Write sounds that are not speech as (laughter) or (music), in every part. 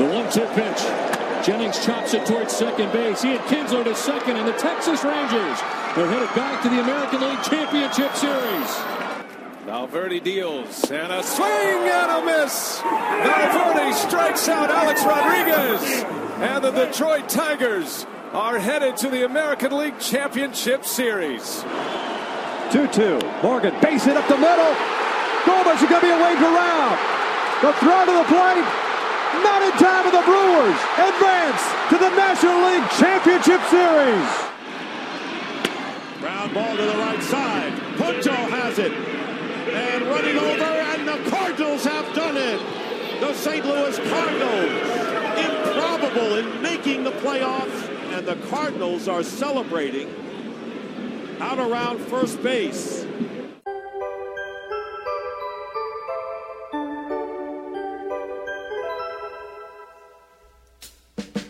The one-two pitch. Jennings chops it towards second base. He had Kinsler to second, and the Texas Rangers are headed back to the American League Championship Series. Valverde deals, and a swing and a miss. Valverde strikes out Alex Rodriguez, and the Detroit Tigers are headed to the American League Championship Series. 2-2. Morgan base it up the middle. Gomez is going to be a waved around. The throw to the plate. Not in time for the Brewers. Advance to the National League Championship Series. Ground ball to the right side. Punto has it. And running over, and the Cardinals have done it. The St. Louis Cardinals, improbable in making the playoffs, and the Cardinals are celebrating out around first base.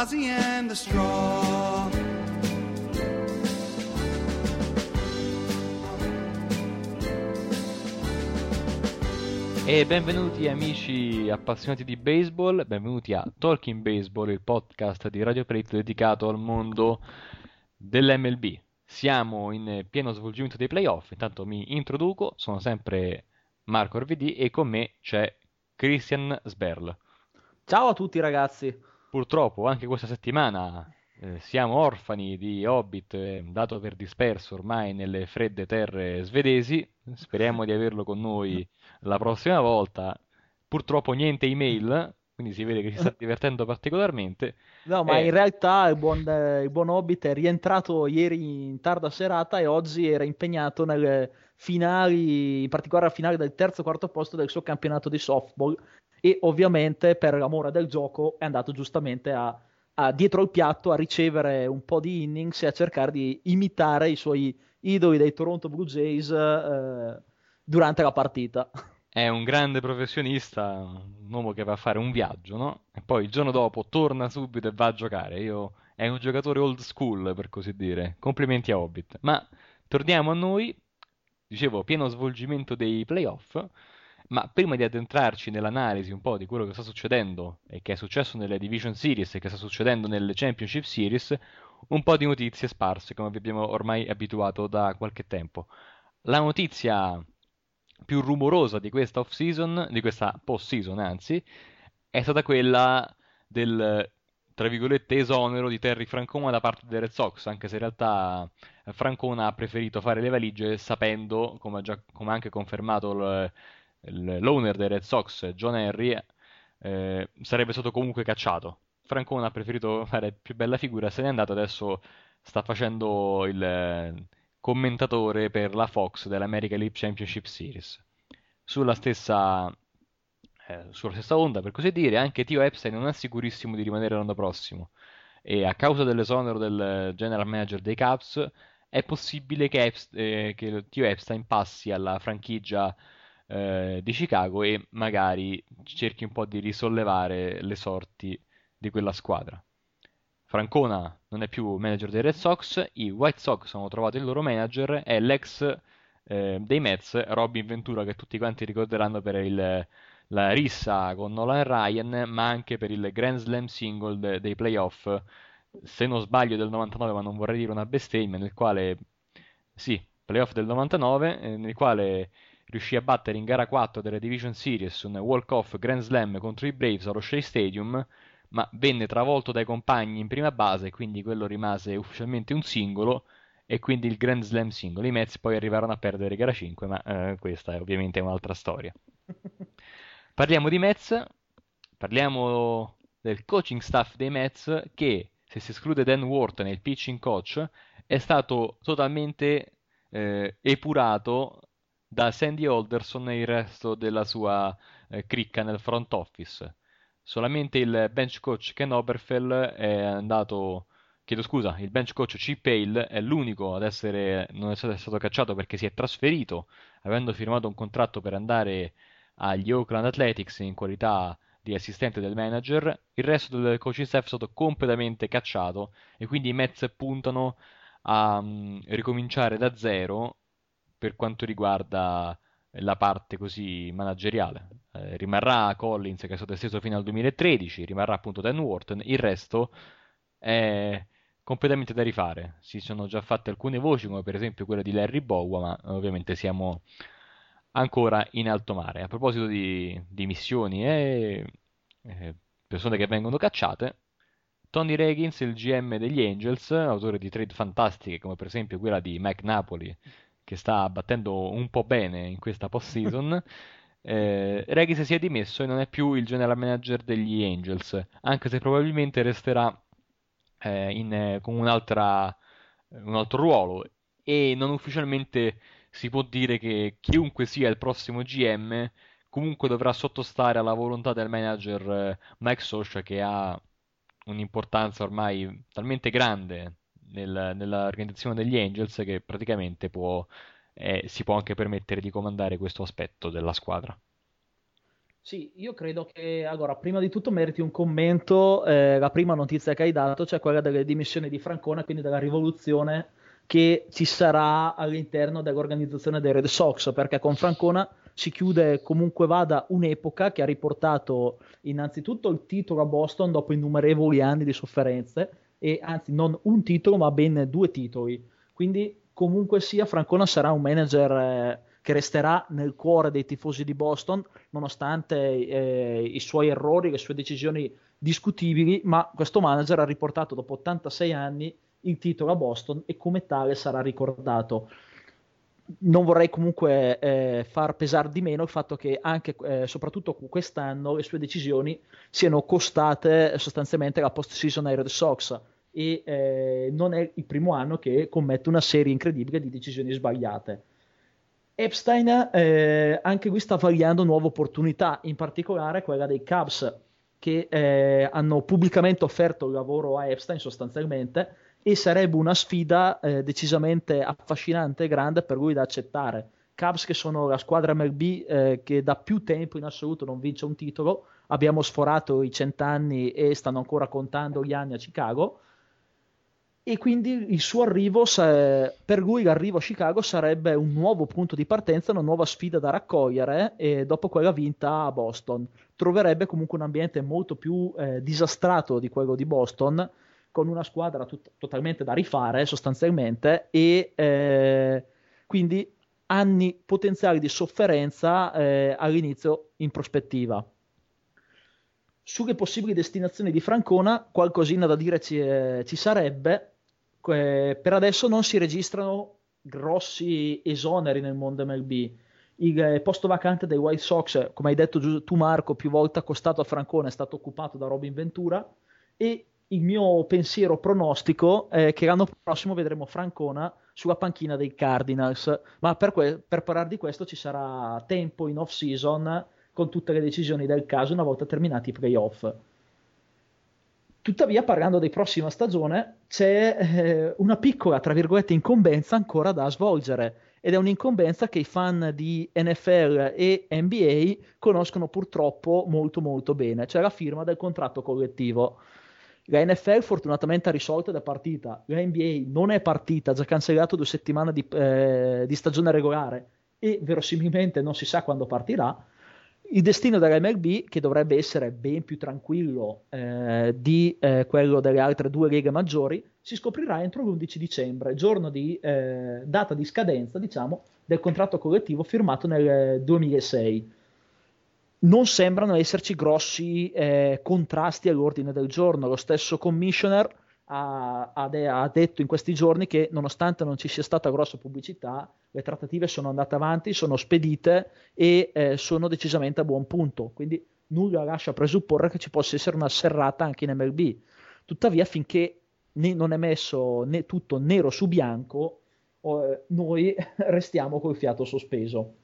Ozzy and the Straw. E benvenuti amici appassionati di baseball, benvenuti a Talking Baseball, il podcast di Radio Plate dedicato al mondo dell'MLB. Siamo in pieno svolgimento dei playoff, intanto mi introduco, sono sempre Marco RVD e con me c'è Christian Sberl. Ciao a tutti ragazzi. Purtroppo anche questa settimana eh, siamo orfani di Hobbit, eh, dato per disperso ormai nelle fredde terre svedesi, speriamo di averlo con noi la prossima volta. Purtroppo niente email, quindi si vede che si sta divertendo particolarmente. No, ma Eh, in realtà il buon, il buon Hobbit è rientrato ieri in tarda serata e oggi era impegnato nelle finali, in particolare la finale del terzo e quarto posto del suo campionato di softball e ovviamente per l'amore del gioco è andato giustamente a, a dietro il piatto a ricevere un po' di innings e a cercare di imitare i suoi idoli dei Toronto Blue Jays eh, durante la partita. È un grande professionista, un uomo che va a fare un viaggio, no? E poi il giorno dopo torna subito e va a giocare. Io è un giocatore old school, per così dire. Complimenti a Hobbit. Ma torniamo a noi. Dicevo, pieno svolgimento dei playoff. Ma prima di addentrarci nell'analisi un po' di quello che sta succedendo e che è successo nelle Division Series e che sta succedendo nelle Championship Series, un po' di notizie sparse, come vi abbiamo ormai abituato da qualche tempo. La notizia più rumorosa di questa off-season, di questa post-season anzi, è stata quella del, tra virgolette, esonero di Terry Francona da parte dei Red Sox, anche se in realtà Francona ha preferito fare le valigie sapendo, come ha, come anche confermato l'owner dei Red Sox, John Henry, eh, sarebbe stato comunque cacciato. Francona ha preferito fare più bella figura, se n'è andato, adesso sta facendo il eh, commentatore per la Fox dell'American League Championship Series. Sulla stessa, eh, sulla stessa onda, per così dire, anche Tio Epstein non è sicurissimo di rimanere l'anno prossimo e a causa dell'esonero del general manager dei Cubs è possibile che, Epst- eh, che Tio Epstein passi alla franchigia eh, di Chicago e magari cerchi un po' di risollevare le sorti di quella squadra. Francona non è più manager dei Red Sox, i White Sox hanno trovato il loro manager, è l'ex eh, dei Mets, Robin Ventura, che tutti quanti ricorderanno per il- la rissa con Nolan Ryan, ma anche per il Grand Slam single de- dei playoff, se non sbaglio del 99, ma non vorrei dire una bestemmia, nel quale, sì, playoff del 99, eh, nel quale riuscì a battere in gara 4 della Division Series un walk-off Grand Slam contro i Braves allo Shea Stadium, ma venne travolto dai compagni in prima base, quindi quello rimase ufficialmente un singolo e quindi il Grand Slam singolo. I Mets poi arrivarono a perdere gara 5, ma eh, questa è ovviamente un'altra storia. Parliamo di Mets, parliamo del coaching staff dei Mets che, se si esclude Dan Wharton, il pitching coach, è stato totalmente eh, epurato da Sandy Alderson e il resto della sua eh, cricca nel front office. Solamente il bench coach Ken Oberfell è andato chiedo scusa, il bench coach Chip Hale è l'unico ad essere non essere stato cacciato perché si è trasferito, avendo firmato un contratto per andare agli Oakland Athletics in qualità di assistente del manager. Il resto del coaching staff è stato completamente cacciato e quindi i Mets puntano a um, ricominciare da zero per quanto riguarda la parte così manageriale. Eh, rimarrà Collins che è stato esteso fino al 2013, rimarrà appunto Dan Wharton, il resto è completamente da rifare. Si sono già fatte alcune voci, come per esempio quella di Larry Bowa, ma ovviamente siamo ancora in alto mare. A proposito di, di missioni e eh, persone che vengono cacciate, Tony Reagins, il GM degli Angels, autore di trade fantastiche come per esempio quella di Mike Napoli, che sta battendo un po' bene in questa post-season, (laughs) eh, Reagins si è dimesso e non è più il general manager degli Angels, anche se probabilmente resterà eh, in, con un altro ruolo e non ufficialmente si può dire che chiunque sia il prossimo GM comunque dovrà sottostare alla volontà del manager eh, Mike Sosha che ha un'importanza ormai talmente grande nel, nell'organizzazione degli Angels che praticamente può, eh, si può anche permettere di comandare questo aspetto della squadra. Sì, io credo che allora, prima di tutto meriti un commento eh, la prima notizia che hai dato, cioè quella delle dimissioni di Francona, quindi della rivoluzione che ci sarà all'interno dell'organizzazione dei Red Sox, perché con Francona si chiude comunque vada un'epoca che ha riportato innanzitutto il titolo a Boston dopo innumerevoli anni di sofferenze, e anzi non un titolo ma ben due titoli. Quindi comunque sia Francona sarà un manager... Eh, che resterà nel cuore dei tifosi di Boston, nonostante eh, i suoi errori, le sue decisioni discutibili, ma questo manager ha riportato dopo 86 anni il titolo a Boston e come tale sarà ricordato. Non vorrei comunque eh, far pesare di meno il fatto che anche, eh, soprattutto quest'anno, le sue decisioni siano costate sostanzialmente la post-season ai Red Sox e eh, non è il primo anno che commette una serie incredibile di decisioni sbagliate Epstein eh, anche lui sta vagliando nuove opportunità, in particolare quella dei Cubs che eh, hanno pubblicamente offerto il lavoro a Epstein sostanzialmente e sarebbe una sfida eh, decisamente affascinante e grande per lui da accettare. Cubs che sono la squadra MLB eh, che da più tempo in assoluto non vince un titolo, abbiamo sforato i cent'anni e stanno ancora contando gli anni a Chicago e quindi il suo arrivo, per lui l'arrivo a Chicago sarebbe un nuovo punto di partenza, una nuova sfida da raccogliere e dopo quella vinta a Boston. Troverebbe comunque un ambiente molto più eh, disastrato di quello di Boston, con una squadra tut- totalmente da rifare sostanzialmente e eh, quindi anni potenziali di sofferenza eh, all'inizio in prospettiva. Sulle possibili destinazioni di Francona qualcosina da dire ci, eh, ci sarebbe, eh, per adesso non si registrano grossi esoneri nel mondo MLB. Il eh, posto vacante dei White Sox, come hai detto tu Marco, più volte accostato a Francone, è stato occupato da Robin Ventura e il mio pensiero pronostico è che l'anno prossimo vedremo Francona sulla panchina dei Cardinals, ma per, que- per parlare di questo ci sarà tempo in off season con tutte le decisioni del caso una volta terminati i playoff. Tuttavia, parlando di prossima stagione, c'è eh, una piccola, tra virgolette, incombenza ancora da svolgere ed è un'incombenza che i fan di NFL e NBA conoscono purtroppo molto molto bene, cioè la firma del contratto collettivo. La NFL fortunatamente ha risolto la partita, la NBA non è partita, ha già cancellato due settimane di, eh, di stagione regolare e verosimilmente non si sa quando partirà il destino dell'MLB, che dovrebbe essere ben più tranquillo eh, di eh, quello delle altre due leghe maggiori, si scoprirà entro l'11 dicembre, giorno di eh, data di scadenza, diciamo, del contratto collettivo firmato nel 2006. Non sembrano esserci grossi eh, contrasti all'ordine del giorno. Lo stesso commissioner ha, ha, ha detto in questi giorni che nonostante non ci sia stata grossa pubblicità, le trattative sono andate avanti, sono spedite e eh, sono decisamente a buon punto. Quindi nulla lascia presupporre che ci possa essere una serrata anche in MLB. Tuttavia, finché ne, non è messo né tutto nero su bianco, eh, noi (laughs) restiamo col fiato sospeso.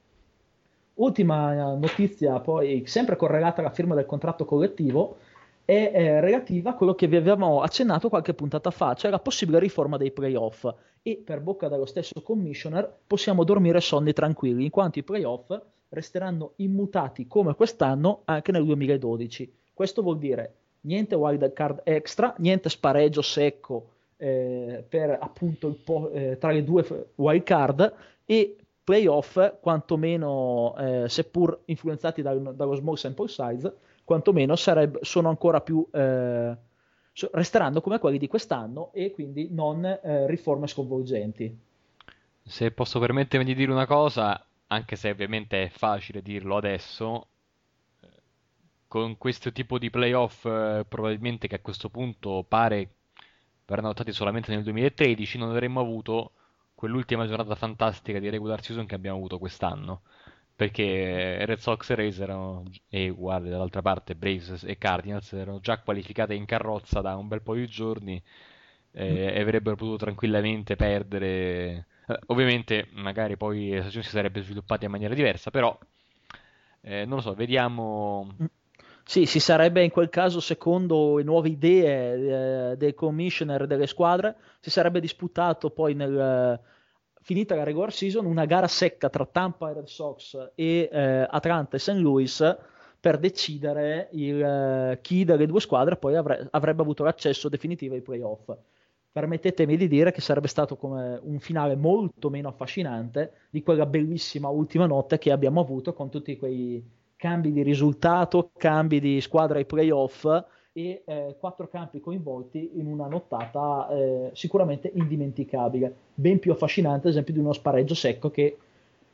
Ultima notizia, poi sempre correlata alla firma del contratto collettivo, è eh, relativa a quello che vi avevamo accennato qualche puntata fa, cioè la possibile riforma dei playoff. E per bocca dello stesso commissioner possiamo dormire sonni tranquilli, in quanto i playoff resteranno immutati come quest'anno anche nel 2012. Questo vuol dire niente wild card extra, niente spareggio secco eh, per appunto po- eh, tra le due wild card e playoff quantomeno eh, seppur influenzati dal, dallo small sample size quantomeno sareb- sono ancora più eh, resteranno come quelli di quest'anno e quindi non eh, riforme sconvolgenti. Se posso permettermi di dire una cosa, anche se ovviamente è facile dirlo adesso, eh, con questo tipo di playoff eh, probabilmente che a questo punto pare verranno adottati solamente nel 2013, non avremmo avuto quell'ultima giornata fantastica di regular season che abbiamo avuto quest'anno perché Red Sox e Rays erano, e uguali dall'altra parte Braves e Cardinals erano già qualificate in carrozza da un bel po' di giorni eh, mm. e avrebbero potuto tranquillamente perdere. Eh, ovviamente magari poi la stagione si sarebbe sviluppata in maniera diversa, però eh, non lo so, vediamo... Sì, si sarebbe in quel caso, secondo le nuove idee eh, del commissioner delle squadre, si sarebbe disputato poi nel finita la regular season, una gara secca tra Tampa e Red Sox e eh, Atlanta e St. Louis per decidere il, eh, chi delle due squadre poi avre- avrebbe avuto l'accesso definitivo ai playoff. Permettetemi di dire che sarebbe stato come un finale molto meno affascinante di quella bellissima ultima notte che abbiamo avuto con tutti quei cambi di risultato, cambi di squadra ai playoff e eh, quattro campi coinvolti in una nottata eh, sicuramente indimenticabile, ben più affascinante ad esempio di uno spareggio secco che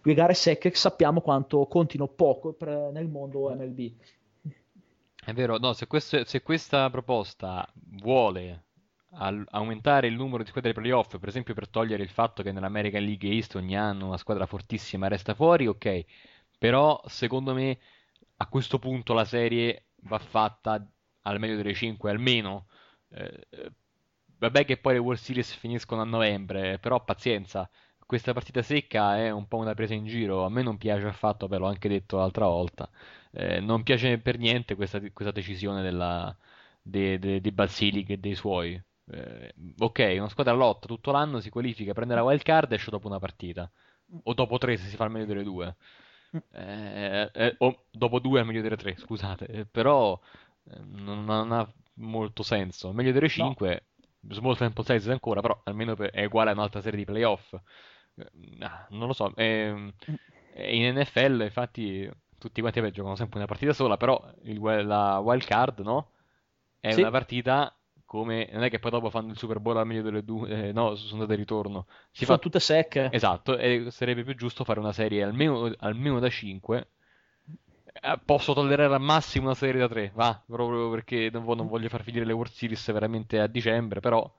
le gare secche sappiamo quanto contino poco per, nel mondo MLB. È vero, no, se, questo, se questa proposta vuole al, aumentare il numero di squadre playoff, per esempio per togliere il fatto che nell'American League East ogni anno una squadra fortissima resta fuori, ok, però secondo me a questo punto la serie va fatta al meglio delle 5 almeno. Eh, vabbè che poi le World Series finiscono a novembre, però pazienza. Questa partita secca è un po' una presa in giro. A me non piace affatto, ve l'ho anche detto l'altra volta. Eh, non piace per niente questa, questa decisione della, de, de, di Basilic e dei suoi. Eh, ok, una squadra lotta tutto l'anno, si qualifica, prende la wild card e esce dopo una partita. O dopo tre se si fa il meglio delle due. Eh, eh, o dopo due è meglio delle tre, scusate. Eh, però non, non ha molto senso. Meglio delle 5, no. small sample size ancora, però almeno per, è uguale a un'altra serie di playoff. Eh, ah, non lo so. È, è in NFL, infatti, tutti quanti vabbè, giocano sempre una partita sola, però il, la wild card, no? È sì. una partita come non è che poi dopo fanno il Super Bowl al meglio delle due, eh, no, sono andate ritorno. Si Sono fa tutte secche. Esatto, e sarebbe più giusto fare una serie almeno, almeno da 5 eh, posso tollerare al massimo una serie da 3, va, proprio perché non, non voglio far finire le World Series veramente a dicembre, però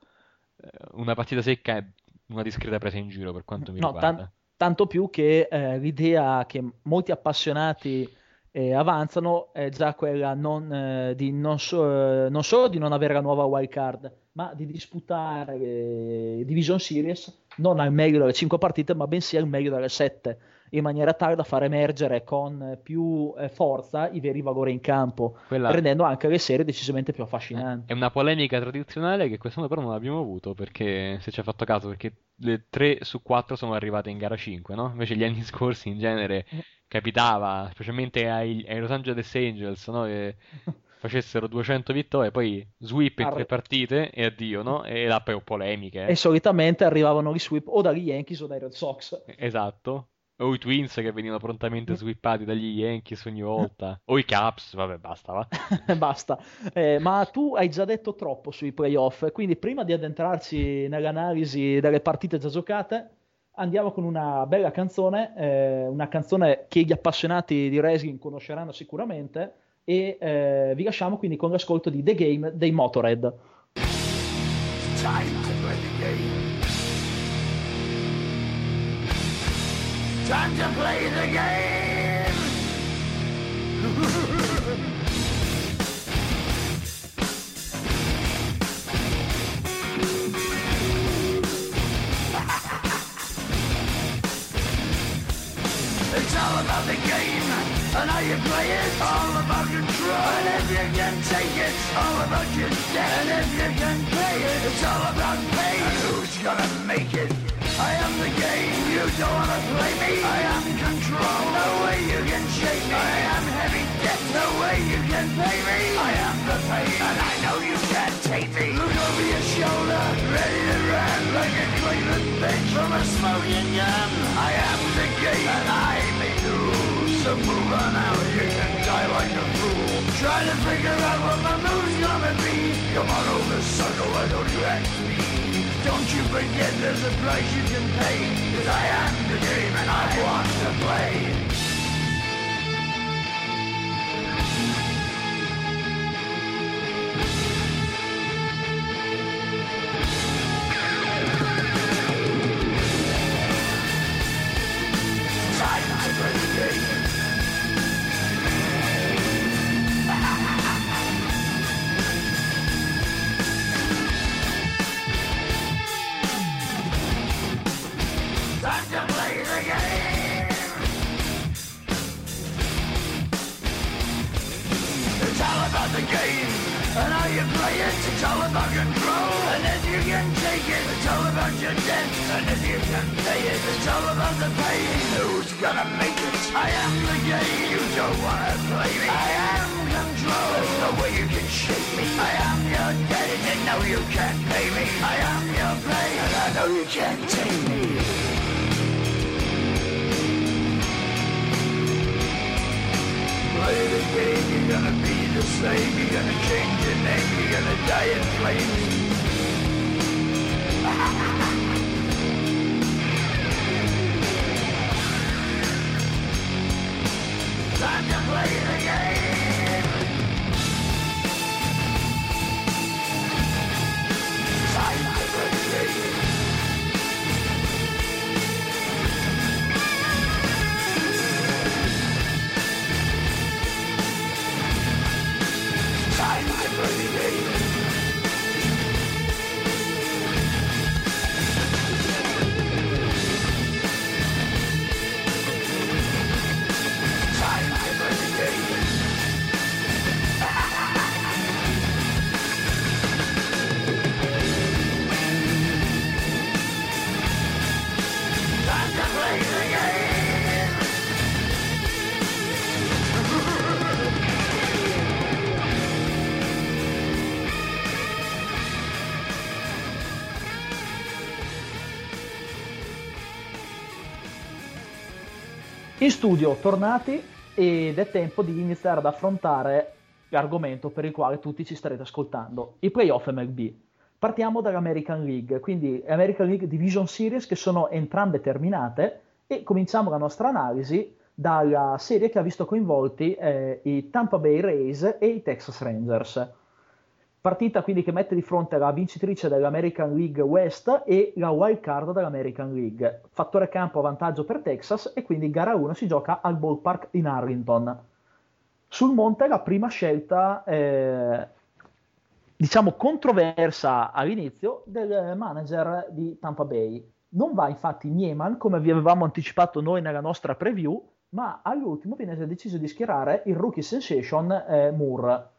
eh, una partita secca è una discreta presa in giro per quanto mi no, riguarda. Tan- tanto più che eh, l'idea che molti appassionati eh, avanzano è già quella non, eh, di non, so, non, solo di non avere la nuova wild card, ma di disputare eh, Division Series non al meglio delle 5 partite, ma bensì al meglio delle 7 in maniera tale da far emergere con più eh, forza i veri valori in campo, Quella... rendendo anche le serie decisamente più affascinanti. È una polemica tradizionale che quest'anno però non abbiamo avuto, perché se ci ha fatto caso, perché le 3 su 4 sono arrivate in gara 5, no? Invece gli anni (laughs) scorsi in genere capitava, specialmente ai, ai Los Angeles Angels, no? Che (laughs) facessero 200 vittorie, poi sweep in Arri- tre partite e addio, no? E là poi polemiche. Eh. E solitamente arrivavano gli sweep o dagli Yankees o dai Red Sox. Esatto. O i Twins che venivano prontamente swippati dagli Yankees ogni volta. O i Caps, vabbè, basta, va. (laughs) Basta. Eh, ma tu hai già detto troppo sui playoff, quindi prima di addentrarci nell'analisi delle partite già giocate, andiamo con una bella canzone, eh, una canzone che gli appassionati di wrestling conosceranno sicuramente, e eh, vi lasciamo quindi con l'ascolto di The Game dei Motorhead. Time to play the game. Time to play the game. (laughs) it's all about the game and how you play it. All about control, and if you can take it, all about your debt. And if you can pay it, it's all about pain. And who's gonna make it? I am the game, you don't wanna play me. I am control, no way you can shake me. I am heavy debt, no way you can pay me. I am the pain, and I know you can't take me. Look over your shoulder, ready to run Like a Cleveland bitch from a smoking gun. I am the game, and I may lose So move on out, you can die like a fool. Try to figure out what my move's gonna be. Come on over, sucker, why don't you ask me don't you forget there's a price you can pay Cause I am the game and I want to play And how you play it, it's all about control. And if you can take it, it's all about your debt. And if you can pay it, it's all about the pain. Who's gonna make it? I am the game. You don't wanna play me. I am control. There's no way you can shake me. I am your debt and you know you can't pay me. I am your pain and I know you can't take me play the game, you're gonna be the same. You're gonna change your name, you're gonna die in flames. Time to play the game. Studio, tornati ed è tempo di iniziare ad affrontare l'argomento per il quale tutti ci starete ascoltando, i playoff MLB. Partiamo dall'American League, quindi American League Division Series che sono entrambe terminate e cominciamo la nostra analisi dalla serie che ha visto coinvolti eh, i Tampa Bay Rays e i Texas Rangers. Partita quindi che mette di fronte la vincitrice dell'American League West e la wild card dell'American League. Fattore campo a vantaggio per Texas e quindi gara 1 si gioca al ballpark in Arlington. Sul monte la prima scelta, eh, diciamo controversa all'inizio, del manager di Tampa Bay. Non va infatti Nieman, come vi avevamo anticipato noi nella nostra preview, ma all'ultimo viene deciso di schierare il rookie sensation eh, Moore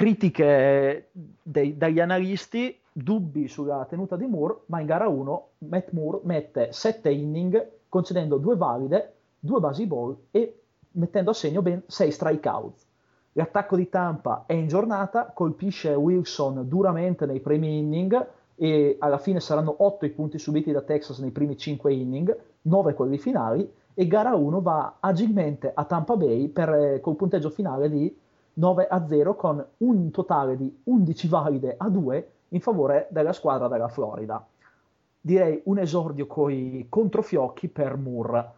critiche dei, dagli analisti, dubbi sulla tenuta di Moore, ma in gara 1 Matt Moore mette 7 inning concedendo due valide, due basi ball e mettendo a segno ben 6 strikeout. L'attacco di Tampa è in giornata, colpisce Wilson duramente nei primi inning e alla fine saranno 8 i punti subiti da Texas nei primi 5 inning, 9 quelli finali e gara 1 va agilmente a Tampa Bay per, eh, col punteggio finale di 9 a 0 con un totale di 11 valide a 2 in favore della squadra della Florida. Direi un esordio coi controfiocchi per Moore.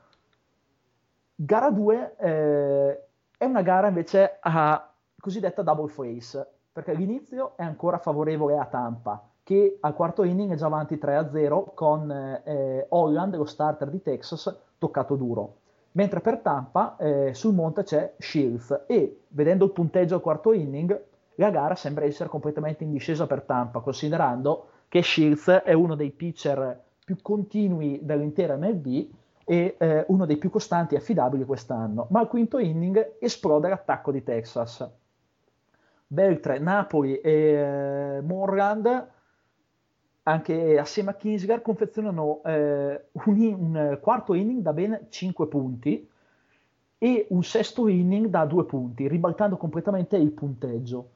Gara 2 eh, è una gara invece a cosiddetta double face, perché l'inizio è ancora favorevole a Tampa, che al quarto inning è già avanti 3-0 con eh, Holland, lo starter di Texas, toccato duro. Mentre per Tampa eh, sul monte c'è Shields e vedendo il punteggio al quarto inning la gara sembra essere completamente in discesa per Tampa, considerando che Shields è uno dei pitcher più continui dell'intera MLB e eh, uno dei più costanti e affidabili quest'anno. Ma al quinto inning esplode l'attacco di Texas. Beltre, Napoli e eh, Morland anche assieme a Kinsgar confezionano eh, un, un, quarto inning da ben 5 punti e un sesto inning da 2 punti, ribaltando completamente il punteggio.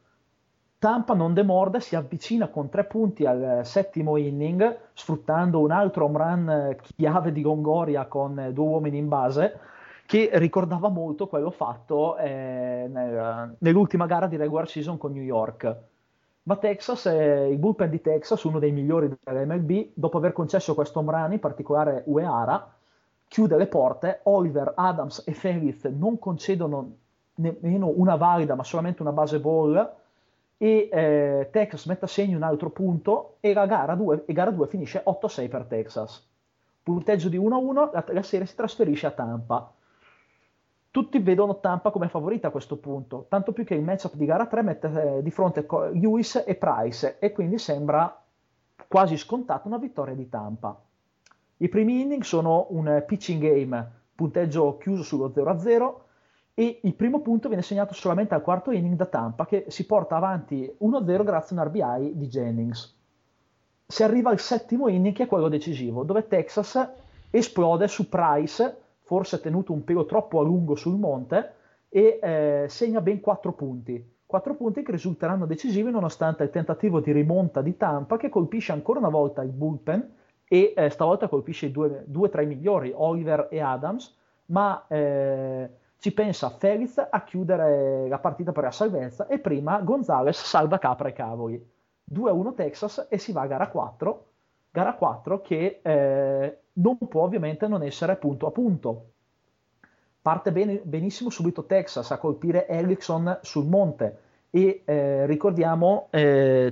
Tampa non demorde, si avvicina con 3 punti al settimo inning, sfruttando un altro home run chiave di Gongoria con due uomini in base, che ricordava molto quello fatto eh, nel, nell'ultima gara di regular season con New York ma Texas, eh, il bullpen di Texas, uno dei migliori dell'MLB, dopo aver concesso questo home run, in particolare Uehara, chiude le porte, Oliver, Adams e Feliz non concedono nemmeno una valida, ma solamente una base ball, e eh, Texas mette a segno un altro punto e la gara 2, gara 2 finisce 8-6 per Texas. Punteggio di 1-1, la, la serie si trasferisce a Tampa tutti vedono Tampa come favorita a questo punto, tanto più che il matchup di gara 3 mette eh, di fronte Lewis e Price e quindi sembra quasi scontata una vittoria di Tampa. I primi inning sono un pitching game, punteggio chiuso sullo 0-0 e il primo punto viene segnato solamente al quarto inning da Tampa che si porta avanti 1-0 grazie a un RBI di Jennings. Si arriva al settimo inning che è quello decisivo, dove Texas esplode su Price forse tenuto un pelo troppo a lungo sul monte, e eh, segna ben 4 punti. 4 punti che risulteranno decisivi nonostante il tentativo di rimonta di Tampa che colpisce ancora una volta il bullpen e eh, stavolta colpisce i due, due tra i migliori, Oliver e Adams, ma eh, ci pensa Feliz a chiudere la partita per la salvezza e prima Gonzales salva capra e cavoli. 2-1 Texas e si va a gara 4, gara 4 che eh, non può ovviamente non essere punto a punto. Parte bene, benissimo subito Texas a colpire Erickson sul monte e eh, ricordiamo eh,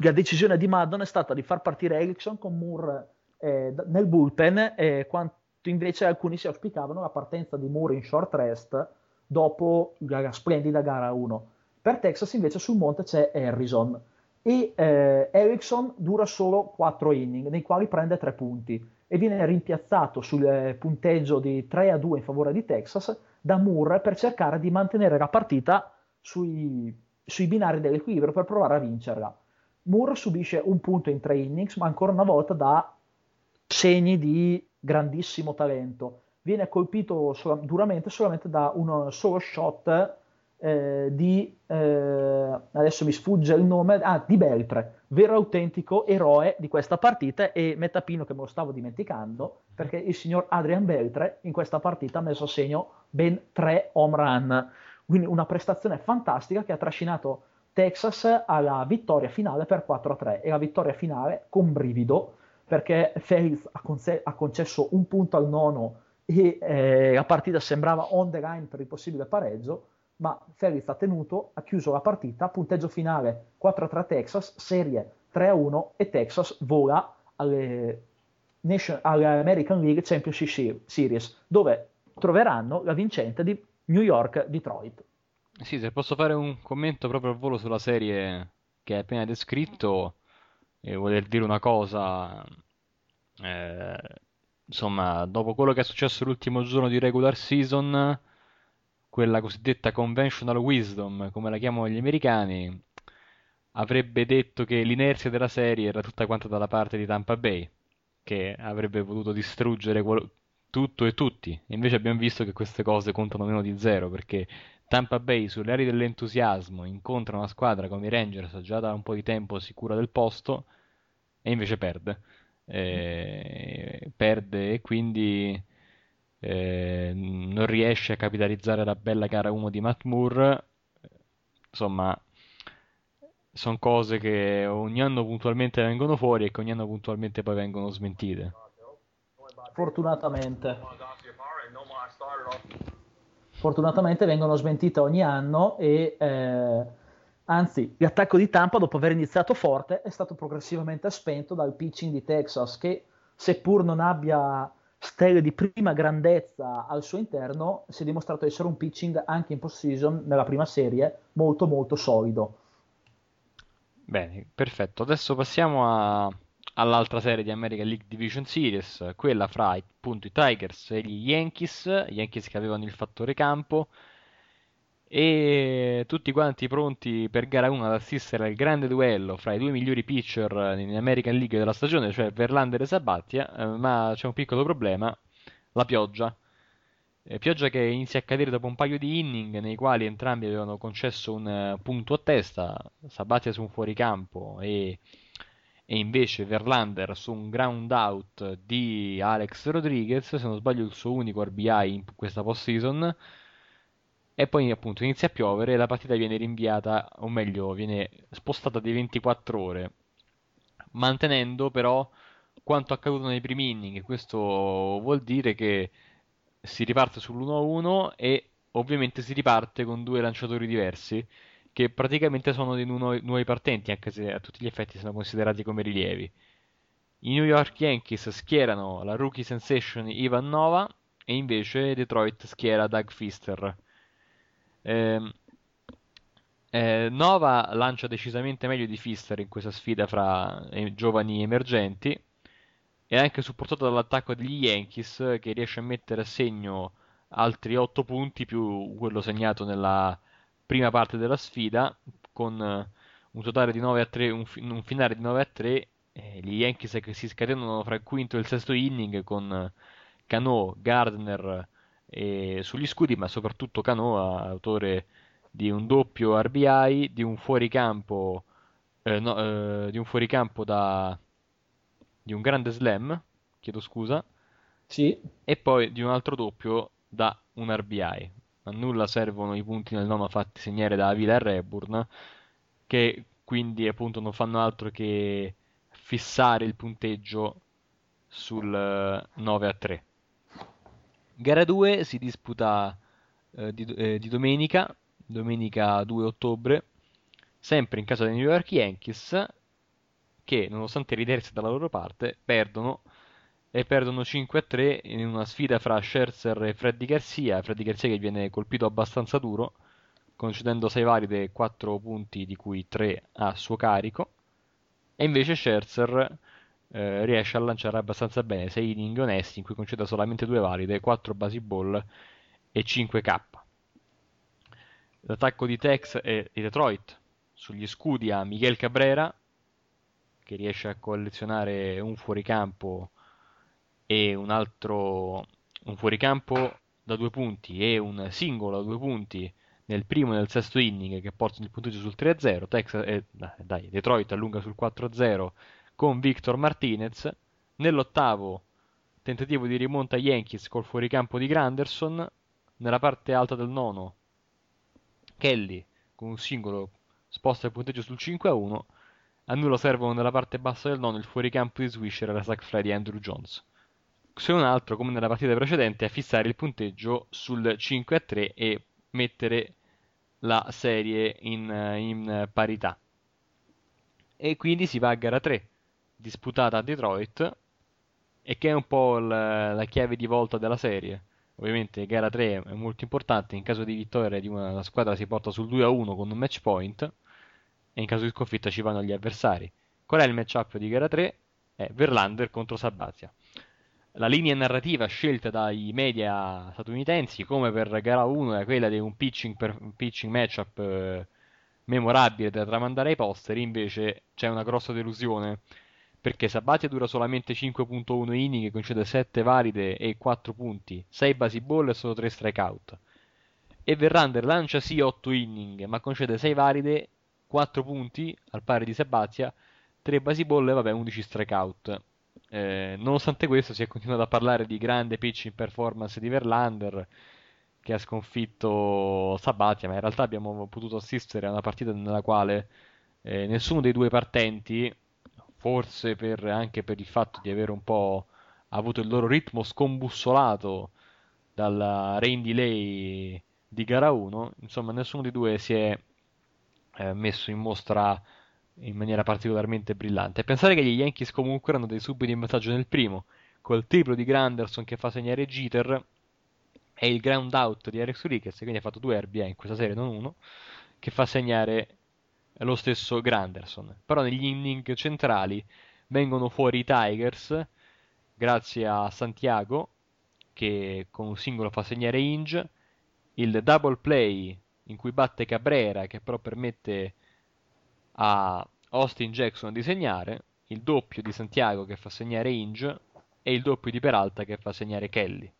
la decisione di Madden è stata di far partire Erickson con Moore eh, nel bullpen quanto invece alcuni si auspicavano la partenza di Moore in short rest dopo la splendida gara 1. Per Texas invece sul monte c'è Harrison e eh, Erickson dura solo 4 inning nei quali prende 3 punti e viene rimpiazzato sul eh, punteggio di 3 a 2 in favore di Texas da Moore per cercare di mantenere la partita sui, sui binari dell'equilibrio per provare a vincerla. Moore subisce un punto in tre innings, ma ancora una volta dà segni di grandissimo talento. Viene colpito sol- duramente solamente da un solo shot eh, di eh, adesso mi sfugge il nome ah, di Beltre, vero autentico eroe di questa partita e Metapino che me lo stavo dimenticando perché il signor Adrian Beltre in questa partita ha messo a segno ben tre home run. Quindi una prestazione fantastica che ha trascinato Texas alla vittoria finale per 4-3 e la vittoria finale con brivido perché Feliz ha, conce- ha concesso un punto al nono e eh, la partita sembrava on the line per il possibile pareggio ma Ferris ha tenuto, ha chiuso la partita, punteggio finale 4-3 Texas, serie 3-1 e Texas vola alle, Nation, all'American League Championship Series, dove troveranno la vincente di New York-Detroit. Sì, se posso fare un commento proprio al volo sulla serie che hai appena descritto, e voler dire una cosa, eh, insomma, dopo quello che è successo l'ultimo giorno di regular season, quella cosiddetta conventional wisdom, come la chiamano gli americani, avrebbe detto che l'inerzia della serie era tutta quanta dalla parte di Tampa Bay, che avrebbe voluto distruggere qual- tutto e tutti. Invece abbiamo visto che queste cose contano meno di zero, perché Tampa Bay sulle ali dell'entusiasmo incontra una squadra come i Rangers già da un po' di tempo sicura del posto e invece perde. Eh, perde e quindi eh, non riesce a capitalizzare la bella gara 1 di Matt Moore. Insomma, sono cose che ogni anno puntualmente vengono fuori e che ogni anno puntualmente poi vengono smentite. Fortunatamente. Fortunatamente vengono smentite ogni anno e eh, anzi l'attacco di Tampa dopo aver iniziato forte è stato progressivamente spento dal pitching di Texas che seppur non abbia stelle di prima grandezza al suo interno si è dimostrato essere un pitching anche in post-season nella prima serie molto molto solido Bene, perfetto. Adesso passiamo a- all'altra serie di American League Division Series, quella fra appunto i Tigers e gli Yankees, gli Yankees che avevano il fattore campo e tutti quanti pronti per gara 1 ad assistere al grande duello fra i due migliori pitcher in American League della stagione, cioè Verlander e Sabatia, eh, ma c'è un piccolo problema, la pioggia. Eh, pioggia che inizia a cadere dopo un paio di inning nei quali entrambi avevano concesso un eh, punto a testa, Sabatia su un fuoricampo e, e invece Verlander su un ground out di Alex Rodriguez, se non sbaglio il suo unico RBI in questa postseason. E poi appunto inizia a piovere e la partita viene rinviata, o meglio, viene spostata di 24 ore, mantenendo però quanto accaduto nei primi inning. Questo vuol dire che si riparte sull'1-1 e ovviamente si riparte con due lanciatori diversi che praticamente sono dei nuovi, nuovi partenti, anche se a tutti gli effetti sono considerati come rilievi. I New York Yankees schierano la rookie sensation Ivan Nova e invece Detroit schiera Doug Fister. Eh, eh, Nova lancia decisamente meglio di Fister in questa sfida fra eh, giovani emergenti è anche supportato dall'attacco degli Yankees che riesce a mettere a segno altri 8 punti più quello segnato nella prima parte della sfida con eh, un totale di 9 a 3, un, fi- un finale di 9 a 3 eh, gli Yankees che si scatenano fra il quinto e il sesto inning con Cano, Gardner eh, sugli scudi ma soprattutto Cano autore di un doppio RBI di un fuoricampo eh, no, eh, di un fuoricampo da di un grande slam, chiedo scusa, sì. e poi di un altro doppio da un RBI. A nulla servono i punti nel nono fatti segnare da Avila e Reburn, che quindi appunto non fanno altro che fissare il punteggio sul 9 eh, a 3. Gara 2 si disputa eh, di, eh, di domenica, domenica 2 ottobre, sempre in casa dei New York Yankees, che, nonostante ridersi dalla loro parte, perdono e perdono 5-3 in una sfida fra Scherzer e Freddy Garcia. Freddy Garcia che viene colpito abbastanza duro, concedendo 6 valide e 4 punti, di cui 3 a suo carico. E invece Scherzer eh, riesce a lanciare abbastanza bene 6 inning onesti, in cui concede solamente 2 valide, 4 basi ball e 5 K. L'attacco di Tex e di Detroit sugli scudi a Miguel Cabrera, che riesce a collezionare un fuoricampo e un altro un fuoricampo da due punti e un singolo da due punti nel primo e nel sesto inning che portano il punteggio sul 3-0 Texas, eh, dai, Detroit allunga sul 4-0 con Victor Martinez nell'ottavo tentativo di rimonta Yankees col fuoricampo di Granderson nella parte alta del nono Kelly con un singolo sposta il punteggio sul 5-1 a nulla servono nella parte bassa del nono il fuoricampo di Swisher e la sack fly di Andrew Jones. Se un altro, come nella partita precedente, a fissare il punteggio sul 5 a 3 e mettere la serie in, in parità. E quindi si va a gara 3, disputata a Detroit, e che è un po' la, la chiave di volta della serie. Ovviamente gara 3 è molto importante, in caso di vittoria di una squadra si porta sul 2 a 1 con un match point e in caso di sconfitta ci vanno gli avversari. Qual è il matchup di gara 3? È Verlander contro Sabazia. La linea narrativa scelta dai media statunitensi, come per gara 1, è quella di un pitching, per, un pitching matchup eh, memorabile da tramandare ai posteri, invece c'è una grossa delusione perché Sabatia dura solamente 5.1 inning, concede 7 valide e 4 punti, 6 basi ball e solo 3 strikeout. E Verlander lancia sì 8 inning, ma concede 6 valide 4 punti al pari di Sabatia, 3 baseball e vabbè 11 strikeout. Eh, nonostante questo si è continuato a parlare di grande pitching performance di Verlander che ha sconfitto Sabatia, ma in realtà abbiamo potuto assistere a una partita nella quale eh, nessuno dei due partenti, forse per, anche per il fatto di avere un po' avuto il loro ritmo scombussolato dalla rain delay di gara 1, insomma nessuno dei due si è eh, messo in mostra in maniera particolarmente brillante. Pensare che gli Yankees comunque erano dei subiti in vantaggio nel primo, col triplo di Granderson che fa segnare Jeter e il ground out di Alex Riquez, quindi ha fatto due RBI in questa serie, non uno, che fa segnare lo stesso Granderson. Però negli inning centrali vengono fuori i Tigers grazie a Santiago che con un singolo fa segnare Inge, il double play in cui batte Cabrera che però permette a Austin Jackson di segnare, il doppio di Santiago che fa segnare Inge e il doppio di Peralta che fa segnare Kelly.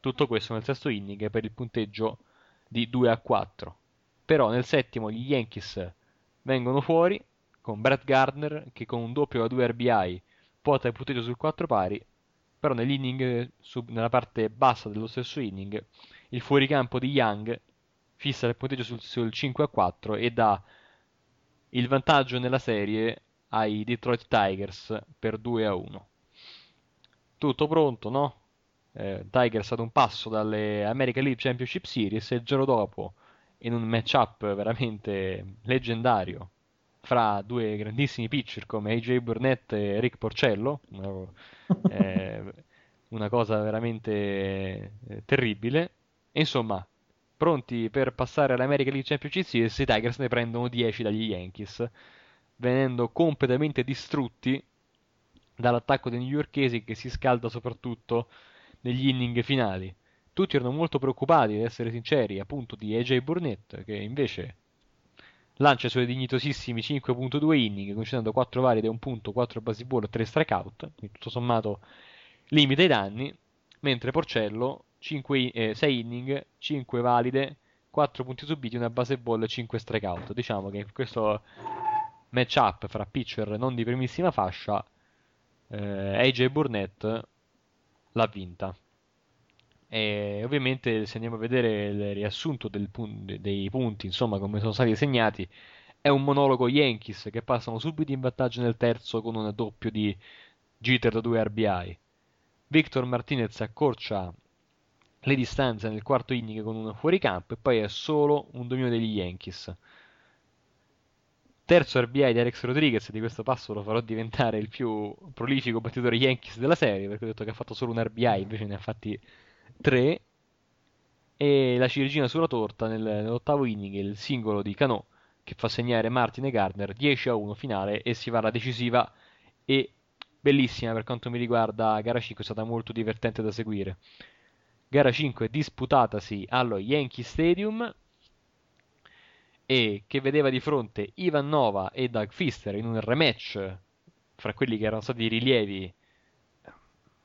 Tutto questo nel sesto inning per il punteggio di 2 a 4. Però nel settimo gli Yankees vengono fuori con Brett Gardner che con un doppio da 2 RBI porta il punteggio sul 4 pari, però nell'inning, sub, nella parte bassa dello stesso inning, il fuoricampo di Young fissa il punteggio sul, sul 5 a 4 e dà il vantaggio nella serie ai Detroit Tigers per 2 a 1. Tutto pronto, no? Eh, Tigers ad un passo dalle American League Championship Series e il giorno dopo in un matchup veramente leggendario fra due grandissimi pitcher come AJ Burnett e Rick Porcello, (laughs) eh, una cosa veramente eh, terribile. E insomma, pronti per passare all'American League Championship Series, i Tigers ne prendono 10 dagli Yankees, venendo completamente distrutti dall'attacco dei newyorkesi che si scalda soprattutto negli inning finali. Tutti erano molto preoccupati, ad essere sinceri, appunto di AJ Burnett, che invece lancia i suoi dignitosissimi 5.2 inning, concedendo 4 valide, 1 punto, 4 baseball, 3 strikeout, quindi tutto sommato limita i danni, mentre Porcello 5, eh, 6 inning, 5 valide, 4 punti subiti, una baseball e 5 strikeout. Diciamo che questo matchup fra pitcher non di primissima fascia, eh, AJ Burnett l'ha vinta. E ovviamente se andiamo a vedere il riassunto pun- dei punti, insomma, come sono stati segnati, è un monologo Yankees che passano subito in vantaggio nel terzo con un doppio di Jeter da 2 RBI. Victor Martinez accorcia le distanze nel quarto inning con un fuoricampo e poi è solo un dominio degli Yankees. Terzo RBI di Alex Rodriguez, di questo passo lo farò diventare il più prolifico battitore Yankees della serie, perché ho detto che ha fatto solo un RBI, invece ne ha fatti tre. E la ciliegina sulla torta nel, nell'ottavo inning, il singolo di Cano che fa segnare Martin e Gardner 10 a 1 finale e si va alla decisiva e bellissima per quanto mi riguarda gara 5 è stata molto divertente da seguire gara 5 disputatasi allo Yankee Stadium e che vedeva di fronte Ivan Nova e Doug Fister in un rematch fra quelli che erano stati i rilievi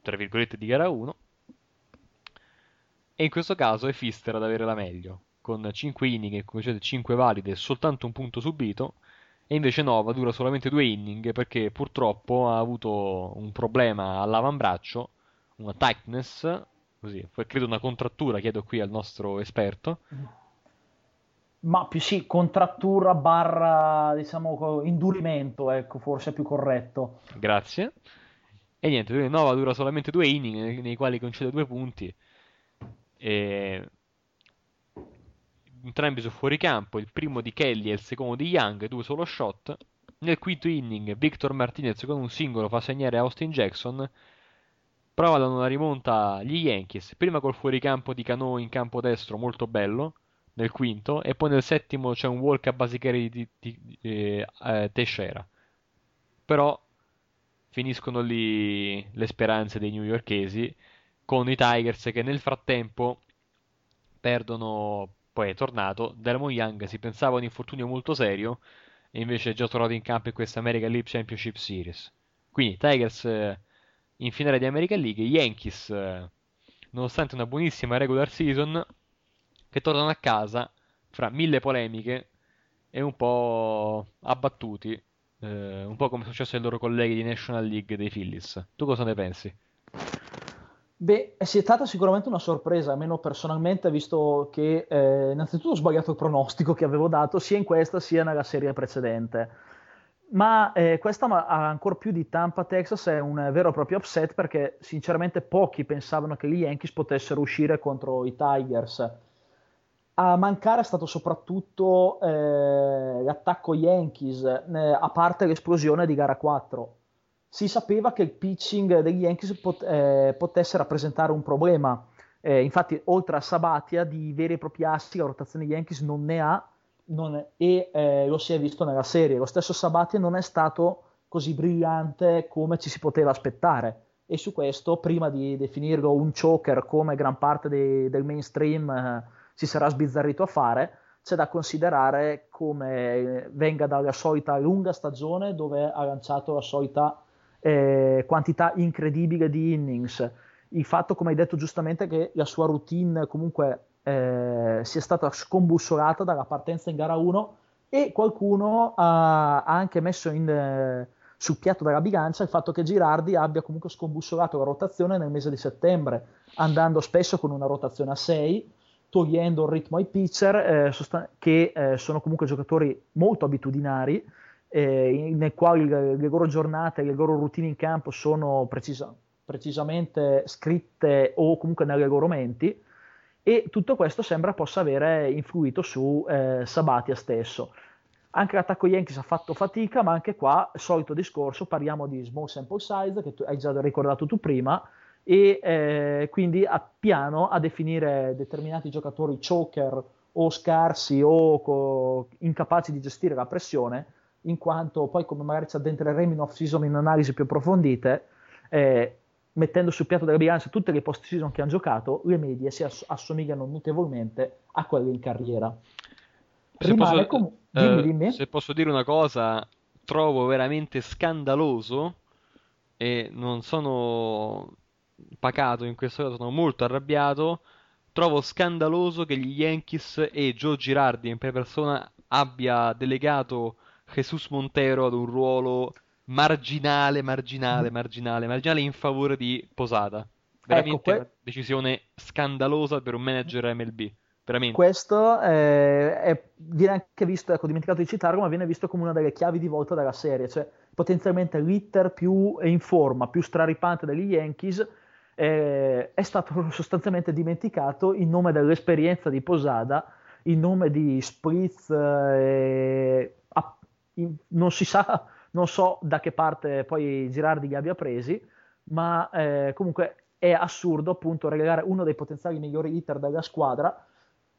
tra virgolette di gara 1 e in questo caso è Fister ad avere la meglio con 5 inning e come vedete 5 valide e soltanto un punto subito e invece Nova dura solamente 2 inning perché purtroppo ha avuto un problema all'avambraccio una tightness così, credo una contrattura, chiedo qui al nostro esperto. Ma più sì, contrattura barra, diciamo, indurimento, ecco, forse è più corretto. Grazie. E niente, Nova dura solamente due inning nei, nei quali concede due punti. E... Entrambi su fuoricampo, il primo di Kelly e il secondo di Young, due solo shot. Nel quinto inning, Victor Martinez con un singolo fa segnare Austin Jackson provano una rimonta gli Yankees, prima col fuoricampo di Cano in campo destro molto bello, nel quinto, e poi nel settimo c'è un walk a basicare di, di, di eh, Teixeira. Però finiscono lì le speranze dei newyorkesi con i Tigers che nel frattempo perdono, poi è tornato, Delmon Young si pensava un infortunio molto serio e invece è già tornato in campo in questa American League Championship Series. Quindi Tigers eh, in finale di American League, Yankees, eh, nonostante una buonissima regular season, che tornano a casa fra mille polemiche e un po' abbattuti eh, un po' come è successo ai loro colleghi di National League dei Phillies. Tu cosa ne pensi? Beh, è stata sicuramente una sorpresa, almeno personalmente, visto che eh, innanzitutto ho sbagliato il pronostico che avevo dato sia in questa sia nella serie precedente. Ma eh, questa, ma, ancora più di Tampa, Texas, è un vero e proprio upset perché sinceramente pochi pensavano che gli Yankees potessero uscire contro i Tigers. A mancare è stato soprattutto eh, l'attacco Yankees, eh, a parte l'esplosione di gara 4 si sapeva che il pitching degli Yankees pot- eh, potesse rappresentare un problema. Eh, infatti, oltre a Sabatia, di veri e propri assi la rotazione Yankees non ne ha non è, e eh, lo si è visto nella serie. Lo stesso Sabatia non è stato così brillante come ci si poteva aspettare. E su questo, prima di definirlo un choker come gran parte dei, del mainstream eh, si sarà sbizzarrito a fare, c'è da considerare come venga dalla solita lunga stagione dove ha lanciato la solita eh, quantità incredibile di innings. Il fatto, come hai detto giustamente, che la sua routine comunque eh, sia stata scombussolata dalla partenza in gara 1 e qualcuno ha, ha anche messo in, eh, sul piatto della bilancia il fatto che Girardi abbia comunque scombussolato la rotazione nel mese di settembre, andando spesso con una rotazione a 6, togliendo il ritmo ai pitcher, eh, sostan- che eh, sono comunque giocatori molto abitudinari eh, nel quale le, loro giornate, le loro routine in campo sono precisa, precisamente scritte o comunque nelle loro menti e tutto questo sembra possa avere influito su eh, Sabatia stesso. Anche l'attacco Yankees ha fatto fatica, ma anche qua, solito discorso, parliamo di small sample size, che tu, hai già ricordato tu prima, e eh, quindi a piano a definire determinati giocatori choker o scarsi o co- incapaci di gestire la pressione, in quanto poi come magari ci addentreremo in off-season in analisi più approfondite, eh, mettendo sul piatto della bilancia tutte le post-season che hanno giocato, le medie si ass- assomigliano notevolmente a quelle in carriera. Se posso, com- dimmi, eh, dimmi. se posso dire una cosa, trovo veramente scandaloso e non sono pacato in questo caso, sono molto arrabbiato. Trovo scandaloso che gli Yankees e Joe Girardi in prima persona abbia delegato Jesus Montero ad un ruolo marginale, marginale, mm. marginale, marginale in favore di Posata. Veramente ecco, que- una decisione scandalosa per un manager MLB. Veramente. Questo è, è, viene anche visto, ecco, dimenticato di citarlo, ma viene visto come una delle chiavi di volta della serie, cioè potenzialmente l'hitter più in forma, più straripante degli Yankees, eh, è stato (laughs) sostanzialmente dimenticato in nome dell'esperienza di Posada, in nome di Spritz eh, non si sa, non so da che parte poi Girardi li abbia presi, ma eh, comunque è assurdo appunto relegare uno dei potenziali migliori hitter della squadra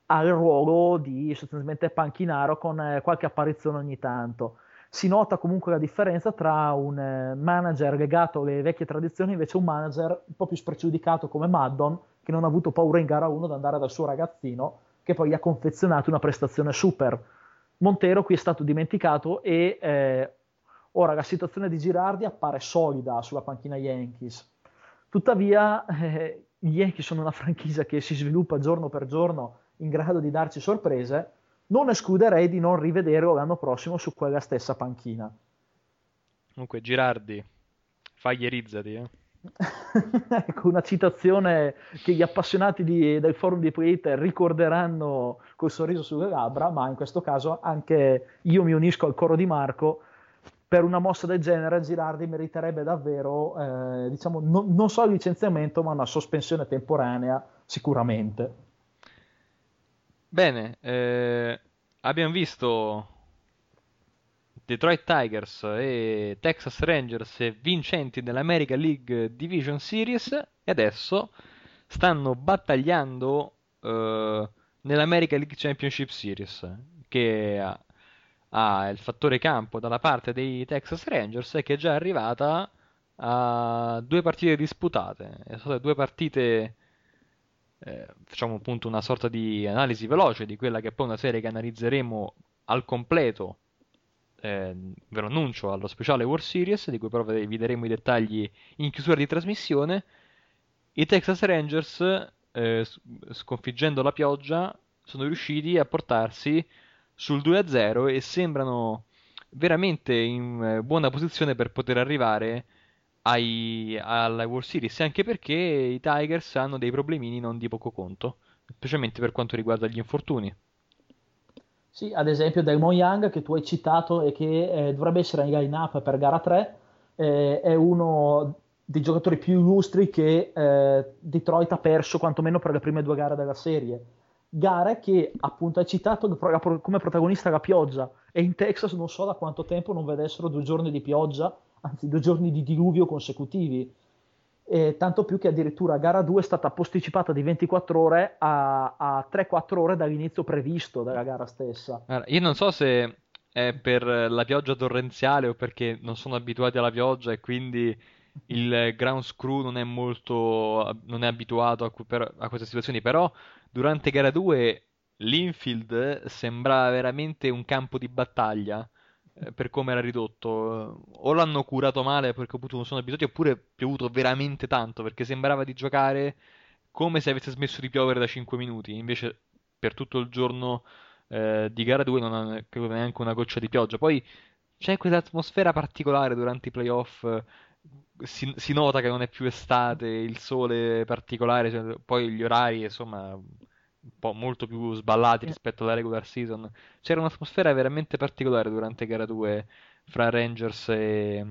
al ruolo di sostanzialmente panchinaro con eh, qualche apparizione ogni tanto. Si nota comunque la differenza tra un eh, manager legato alle vecchie tradizioni invece un manager un po' più spregiudicato come Maddon, che non ha avuto paura in gara 1 di andare dal suo ragazzino, che poi gli ha confezionato una prestazione super Montero qui è stato dimenticato e eh, ora la situazione di Girardi appare solida sulla panchina Yankees. Tuttavia, eh, gli Yankees sono una franchigia che si sviluppa giorno per giorno in grado di darci sorprese. Non escluderei di non rivederlo l'anno prossimo su quella stessa panchina. Comunque, Girardi, faglierizzati, eh. (laughs) ecco, una citazione che gli appassionati di, del forum di Predator ricorderanno col sorriso sulle labbra, ma in questo caso anche io mi unisco al coro di Marco. Per una mossa del genere Girardi meriterebbe davvero, eh, diciamo, no, non solo il licenziamento, ma una sospensione temporanea sicuramente. Bene, eh, abbiamo visto Detroit Tigers e Texas Rangers vincenti dell'American League Division Series e adesso stanno battagliando uh, nell'American League Championship Series che ha, ha, il fattore campo dalla parte dei Texas Rangers e che è già arrivata a due partite disputate. Sono state due partite eh, facciamo appunto una sorta di analisi veloce di quella che è poi una serie che analizzeremo al completo eh, ve lo annuncio allo speciale World Series, di cui però vi daremo i dettagli in chiusura di trasmissione. I Texas Rangers, eh, sconfiggendo la pioggia, sono riusciti a portarsi sul 2-0 e sembrano veramente in eh, buona posizione per poter arrivare ai, alla World Series, anche perché i Tigers hanno dei problemini non di poco conto, specialmente per quanto riguarda gli infortuni. Sì, ad esempio Delmon Young che tu hai citato e che eh, dovrebbe essere in line-up per gara 3, eh, è uno dei giocatori più illustri che eh, Detroit ha perso quantomeno per le prime due gare della serie. Gare che appunto hai citato come protagonista la pioggia e in Texas non so da quanto tempo non vedessero due giorni di pioggia, anzi due giorni di diluvio consecutivi. E tanto più che addirittura gara 2 è stata posticipata di 24 ore a, a 3-4 ore dall'inizio previsto della gara stessa. Io non so se è per la pioggia torrenziale o perché non sono abituati alla pioggia e quindi il ground screw non è molto non è abituato a, per, a queste situazioni, però durante gara 2 l'infield sembrava veramente un campo di battaglia per come era ridotto. O l'hanno curato male perché appunto non sono abituati, oppure è piovuto veramente tanto perché sembrava di giocare come se avesse smesso di piovere da 5 minuti. Invece, per tutto il giorno eh, di gara 2 non ha credo neanche una goccia di pioggia. Poi c'è quell'atmosfera particolare durante i playoff. Si, si, nota che non è più estate, il sole particolare, cioè, poi gli orari, insomma, un po' molto più sballati rispetto alla regular season. C'era un'atmosfera veramente particolare durante gara 2 fra Rangers e,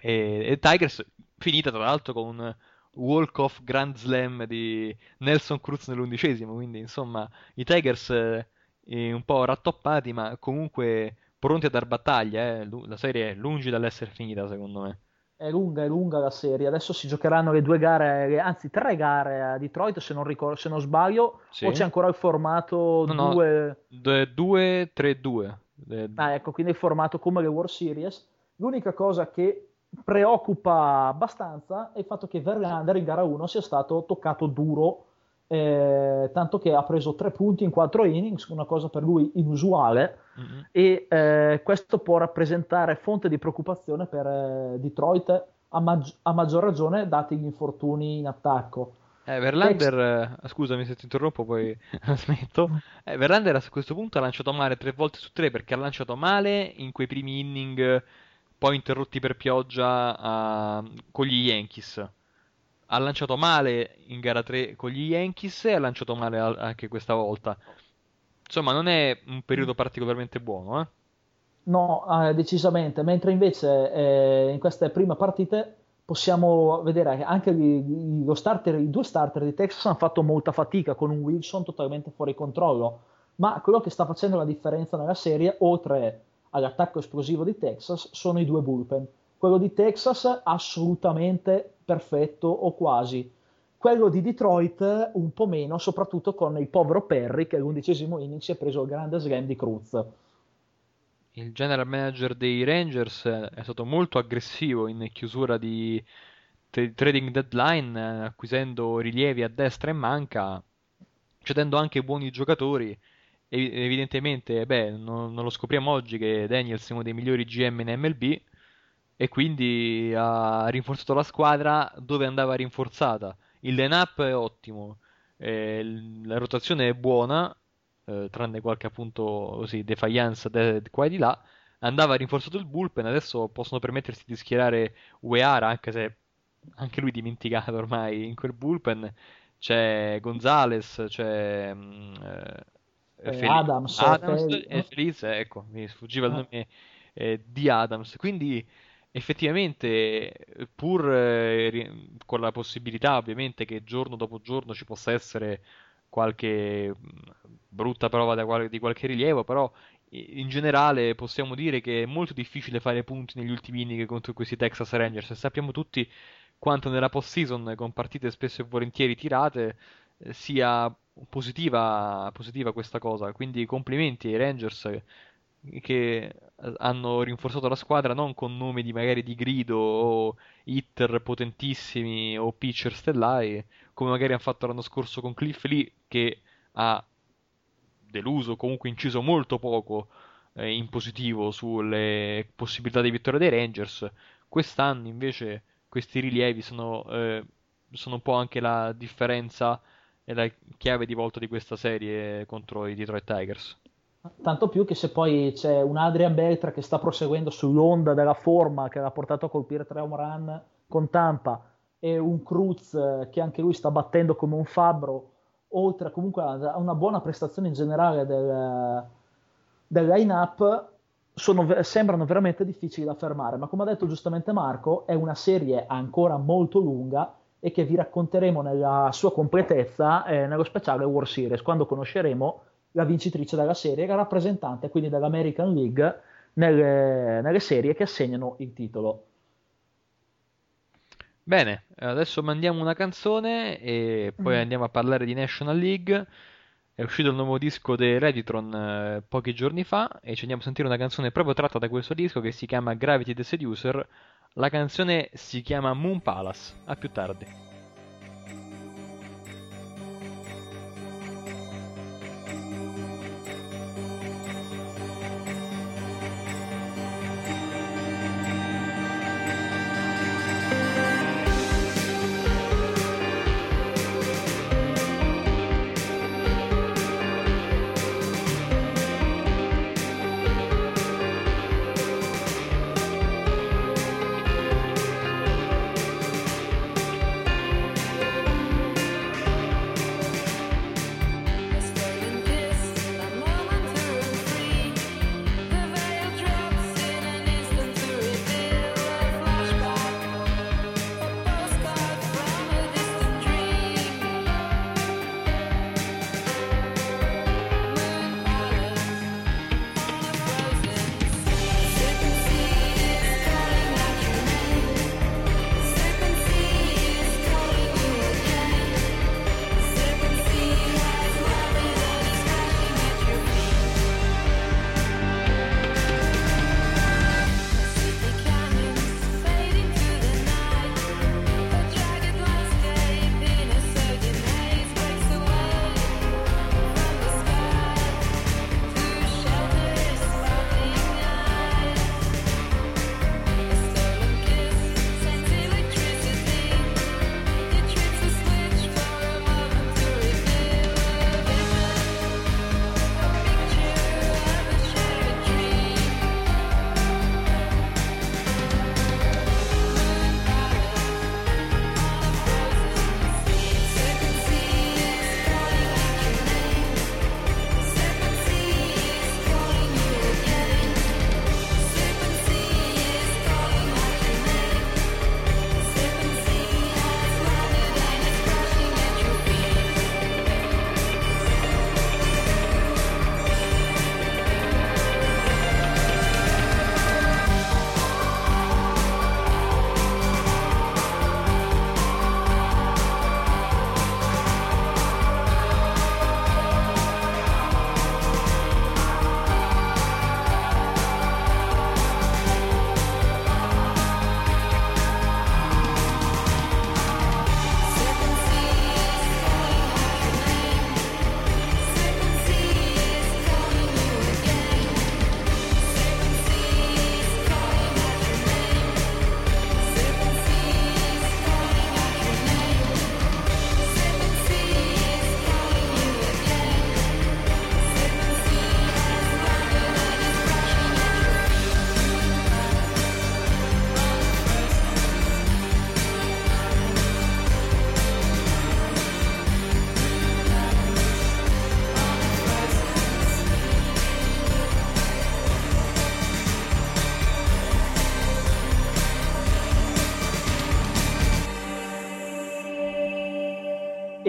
e, e Tigers, finita tra l'altro con un walk-off grand slam di Nelson Cruz nell'undicesimo, quindi insomma i Tigers eh, un po' rattoppati ma comunque pronti a dar battaglia, eh. la serie è lungi dall'essere finita secondo me è lunga, è lunga la serie. Adesso si giocheranno le due gare, anzi tre gare a Detroit, se non, ricordo, se non sbaglio, sì. o c'è ancora il formato 2-3-2. Ah, ecco, quindi il formato come le World Series. L'unica cosa che preoccupa abbastanza è il fatto che Verlander in gara 1 sia stato toccato duro, eh, tanto che ha preso tre punti in quattro innings, una cosa per lui inusuale mm-hmm. e eh, questo può rappresentare fonte di preoccupazione per eh, Detroit a, mag- a, maggior ragione dati gli infortuni in attacco. Eh, Verlander, Ex... scusami se ti interrompo, poi (laughs) smetto. Eh, Verlander a questo punto ha lanciato male tre volte su tre perché ha lanciato male in quei primi inning, poi interrotti per pioggia a... con gli Yankees. Ha lanciato male in gara 3 con gli Yankees e ha lanciato male anche questa volta. Insomma, non è un periodo particolarmente buono, eh? No, eh, decisamente. Mentre invece eh, in queste prime partite possiamo vedere che anche gli, starter, i due starter di Texas hanno fatto molta fatica con un Wilson totalmente fuori controllo. Ma quello che sta facendo la differenza nella serie, oltre all'attacco esplosivo di Texas, sono i due bullpen. Quello di Texas assolutamente perfetto o quasi quello di Detroit un po' meno, soprattutto con il povero Perry che all'undicesimo si è preso il grande slam di Cruz. Il general manager dei Rangers è stato molto aggressivo in chiusura di trading deadline, acquisendo rilievi a destra e manca, cedendo anche buoni giocatori. Evidentemente, beh, non, non lo scopriamo oggi che Daniels è uno dei migliori GM in MLB e quindi ha rinforzato la squadra dove andava rinforzata il line-up è ottimo, eh, la rotazione è buona, eh, tranne qualche appunto così defiance de- qua e di là. Andava rinforzato il bullpen, adesso possono permettersi di schierare Ueara, anche se anche lui dimenticato ormai in quel bullpen. C'è Gonzales, c'è mm, eh, Fel- Adams, Adams Fel- e Felice, ecco, mi sfuggiva il ah. nome eh, di Adams. Quindi effettivamente, pur eh, con la possibilità ovviamente che giorno dopo giorno ci possa essere qualche brutta prova qual- di qualche rilievo, però in generale possiamo dire che è molto difficile fare punti negli ultimi inning contro questi Texas Rangers. Sappiamo tutti quanto nella post-season con partite spesso e volentieri tirate eh, sia positiva, positiva questa cosa, quindi complimenti ai Rangers che hanno rinforzato la squadra non con nomi di magari di grido o hitter potentissimi o pitcher stellari, come magari hanno fatto l'anno scorso con Cliff Lee che ha deluso, comunque inciso molto poco eh, in positivo sulle possibilità di vittoria dei Rangers. Quest'anno invece questi rilievi sono, eh, sono un po' anche la differenza e la chiave di volta di questa serie contro i Detroit Tigers. Tanto più che se poi c'è un Adrian Beltra che sta proseguendo sull'onda della forma che l'ha portato a colpire tre home run con Tampa e un Cruz che anche lui sta battendo come un fabbro, oltre comunque a una buona prestazione in generale del, del line-up, sono, sembrano veramente difficili da fermare. Ma come ha detto giustamente Marco, è una serie ancora molto lunga e che vi racconteremo nella sua completezza eh, nello speciale World Series, quando conosceremo la vincitrice della serie, la rappresentante quindi dell'American League nelle, nelle serie che assegnano il titolo. Bene, adesso mandiamo una canzone e poi mm. andiamo a parlare di National League. È uscito il nuovo disco dei Reditron eh, pochi giorni fa e ci andiamo a sentire una canzone proprio tratta da questo disco che si chiama Gravity the Seducer. La canzone si chiama Moon Palace. A più tardi.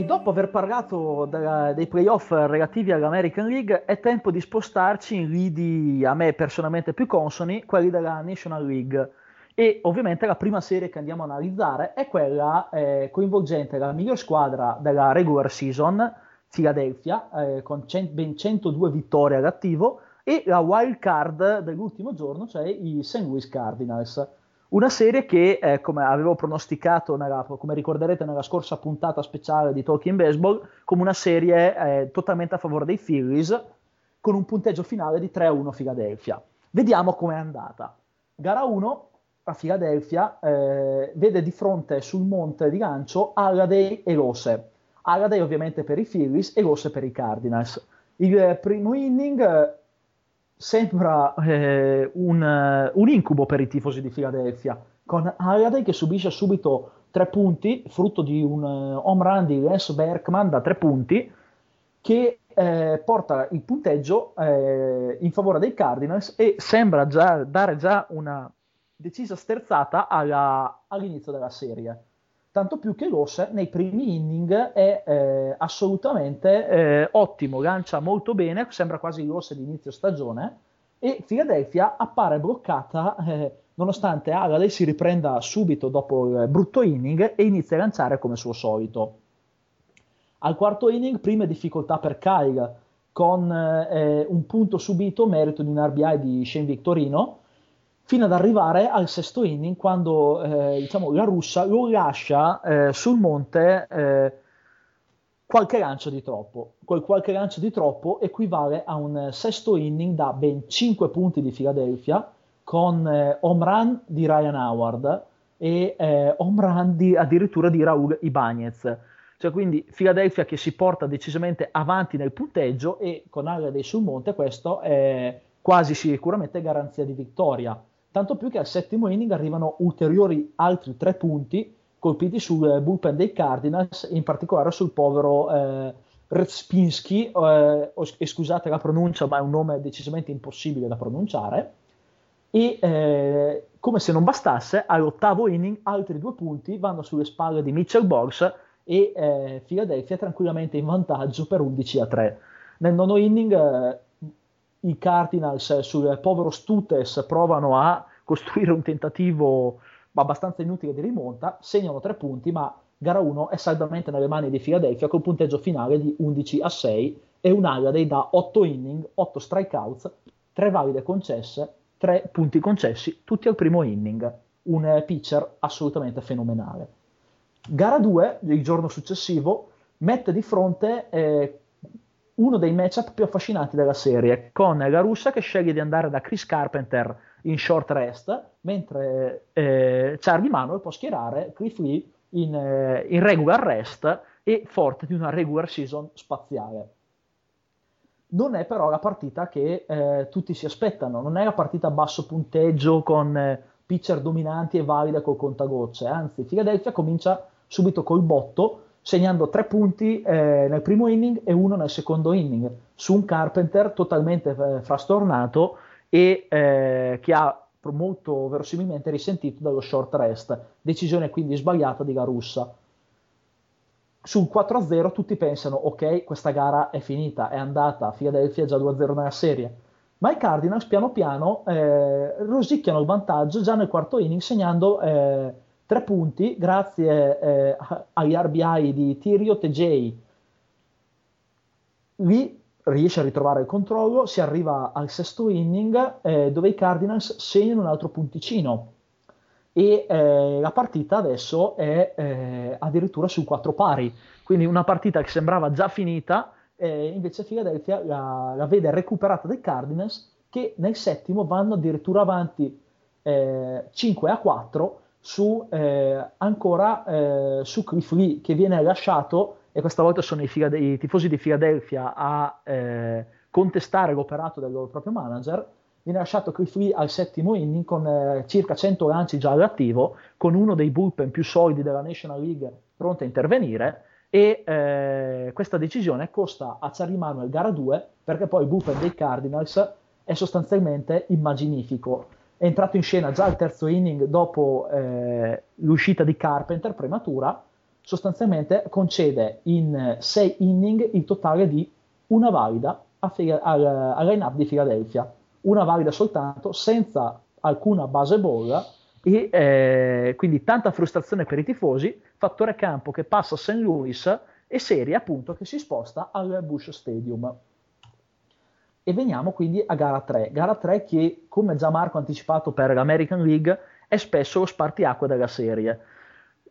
Dopo aver parlato da, dei playoff relativi all'American League, è tempo di spostarci in lidi a me personalmente più consoni, quelli della National League. E ovviamente la prima serie che andiamo a analizzare è quella eh, coinvolgente la miglior squadra della regular season, Philadelphia, eh, con cent- ben 102 vittorie all'attivo, e la wild card dell'ultimo giorno, cioè i St. Louis Cardinals. Una serie che, eh, come avevo pronosticato, nella, come ricorderete nella scorsa puntata speciale di Talking Baseball, come una serie eh, totalmente a favore dei Phillies, con un punteggio finale di 3-1 Philadelphia. Vediamo com'è andata. Gara 1 a Philadelphia eh, vede di fronte sul monte di lancio Alladay e Lose. Alladay ovviamente per i Phillies e Lose per i Cardinals. Il primo inning sembra eh, un, un, incubo per i tifosi di Philadelphia, con Halliday che subisce subito tre punti, frutto di un uh, home run di Lance Berkman da tre punti, che eh, porta il punteggio eh, in favore dei Cardinals e sembra già dare già una decisa sterzata alla, all'inizio della serie. Tanto più che Ross nei primi inning è eh, assolutamente eh, ottimo, lancia molto bene, sembra quasi Ross di inizio stagione e Philadelphia appare bloccata eh, nonostante Halladay si riprenda subito dopo il brutto inning e inizia a lanciare come suo solito. Al quarto inning, prime difficoltà per Kyle, con eh, un punto subito, merito di un RBI di Shane Victorino, fino ad arrivare al sesto inning, quando eh, diciamo, la russa lo lascia eh, sul monte eh, qualche lancio di troppo. Quel qualche lancio di troppo equivale a un sesto inning da ben 5 punti di Philadelphia, con eh, home run di Ryan Howard e eh, home run di, addirittura di Raul Ibanez cioè, quindi Philadelphia che si porta decisamente avanti nel punteggio e con Halliday sul monte questo è quasi sicuramente garanzia di vittoria. Tanto più che al settimo inning arrivano ulteriori altri tre punti colpiti sul bullpen dei Cardinals, in particolare sul povero eh, Rezpinski, eh, scusate la pronuncia, ma è un nome decisamente impossibile da pronunciare. E eh, come se non bastasse, all'ottavo inning altri due punti vanno sulle spalle di Mitchell Borgs e eh, Philadelphia tranquillamente in vantaggio per 11 a 3. Nel nono inning eh, i Cardinals sul povero Stutes provano a costruire un tentativo abbastanza inutile di rimonta, segnano tre punti, ma gara 1 è saldamente nelle mani di Philadelphia col punteggio finale di 11 a 6 e un Halliday da 8 inning, 8 strikeouts, 3 valide concesse, 3 punti concessi, tutti al primo inning. Un pitcher assolutamente fenomenale. Gara 2, il giorno successivo, mette di fronte eh, uno dei matchup più affascinanti della serie, con la russa che sceglie di andare da Chris Carpenter in short rest, mentre eh, Charlie Manuel può schierare Cliff Lee in, eh, in, regular rest e forte di una regular season spaziale. Non è però la partita che eh, tutti si aspettano, non è la partita a basso punteggio con eh, pitcher dominanti e valide col contagocce, anzi Philadelphia comincia subito col botto, segnando tre punti eh, nel primo inning e uno nel secondo inning, su un Carpenter totalmente eh, frastornato e eh, che ha molto verosimilmente risentito dallo short rest, decisione quindi sbagliata di Garussa. Sul 4-0 tutti pensano, ok, questa gara è finita, è andata, Philadelphia già 2-0 nella serie, ma i Cardinals piano piano eh, rosicchiano il vantaggio già nel quarto inning segnando eh, tre punti grazie eh, agli RBI di Tirio Tejei. Lì riesce a ritrovare il controllo, si arriva al sesto inning eh, dove i Cardinals segnano un altro punticino e eh, la partita adesso è eh, addirittura su quattro pari, quindi una partita che sembrava già finita, invece Philadelphia la, la, vede recuperata dai Cardinals che nel settimo vanno addirittura avanti 5 eh, a 4 su, eh, ancora eh, su Lee che viene lasciato e questa volta sono i, Fila- i tifosi di Philadelphia a eh, contestare l'operato del loro proprio manager viene lasciato Cliff Lee al settimo inning con eh, circa 100 lanci già all'attivo con uno dei bullpen più solidi della National League pronto a intervenire e eh, questa decisione costa a Charlie Manuel gara 2 perché poi il bullpen dei Cardinals è sostanzialmente immaginifico è entrato in scena già al terzo inning dopo eh, l'uscita di Carpenter prematura, sostanzialmente concede in sei inning il totale di una valida al, al line-up di Philadelphia, una valida soltanto, senza alcuna base ball e eh, quindi tanta frustrazione per i tifosi, fattore campo che passa a St. Louis e serie appunto che si sposta al Bush Stadium. E veniamo quindi a gara 3. Gara 3 che, come già Marco ha anticipato per l'American League, è spesso lo spartiacque della serie,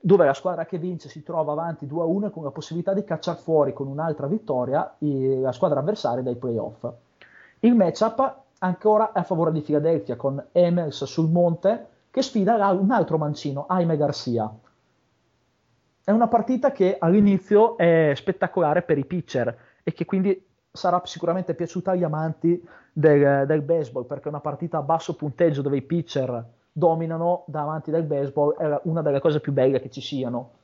dove la squadra che vince si trova avanti 2-1 con la possibilità di cacciare fuori con un'altra vittoria la squadra avversaria dai playoff. Il matchup ancora è a favore di Philadelphia con Emels sul monte che sfida un altro mancino, Jaime Garcia. È una partita che all'inizio è spettacolare per i pitcher e che quindi sarà sicuramente piaciuta agli amanti del, del, baseball perché una partita a basso punteggio dove i pitcher dominano davanti del baseball è una delle cose più belle che ci siano.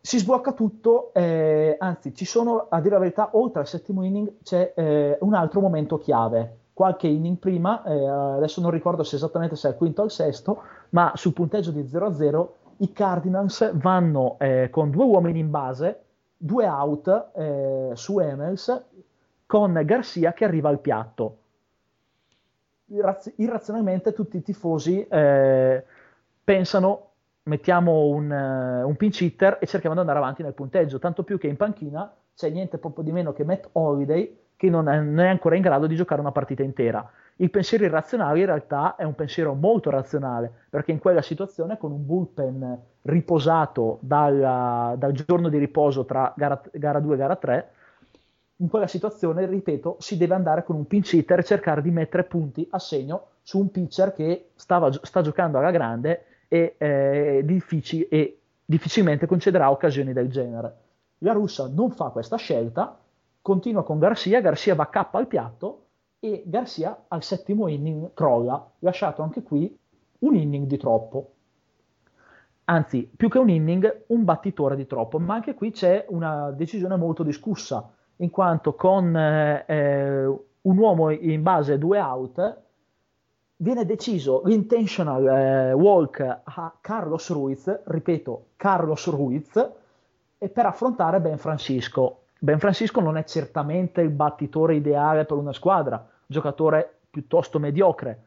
Si sblocca tutto, eh, anzi ci sono, a dire la verità, oltre al settimo inning c'è eh, un altro momento chiave. Qualche inning prima, eh, adesso non ricordo se esattamente se è il quinto o il sesto, ma sul punteggio di 0-0 i Cardinals vanno eh, con due uomini in base, due out eh, su Emels, con Garcia che arriva al piatto. Irraz- irrazionalmente tutti i tifosi eh, pensano mettiamo un, uh, un pinch hitter e cerchiamo di andare avanti nel punteggio, tanto più che in panchina c'è niente proprio di meno che Matt Holiday che non è, non è ancora in grado di giocare una partita intera. Il pensiero irrazionale in realtà è un pensiero molto razionale, perché in quella situazione con un bullpen riposato dal, dal giorno di riposo tra gara, gara 2 e gara 3, in quella situazione, ripeto, si deve andare con un pinch hitter e cercare di mettere punti a segno su un pitcher che stava, sta giocando alla grande e, eh, difficil- e difficilmente concederà occasioni del genere. La russa non fa questa scelta, continua con Garcia, Garcia va K al piatto e Garcia al settimo inning crolla, lasciato anche qui un inning di troppo. Anzi, più che un inning, un battitore di troppo, ma anche qui c'è una decisione molto discussa, in quanto con eh, eh un uomo in base due out viene deciso l'intentional eh, walk a Carlos Ruiz, ripeto, Carlos Ruiz, per affrontare Ben Francisco. Ben Francisco non è certamente il battitore ideale per una squadra, giocatore piuttosto mediocre,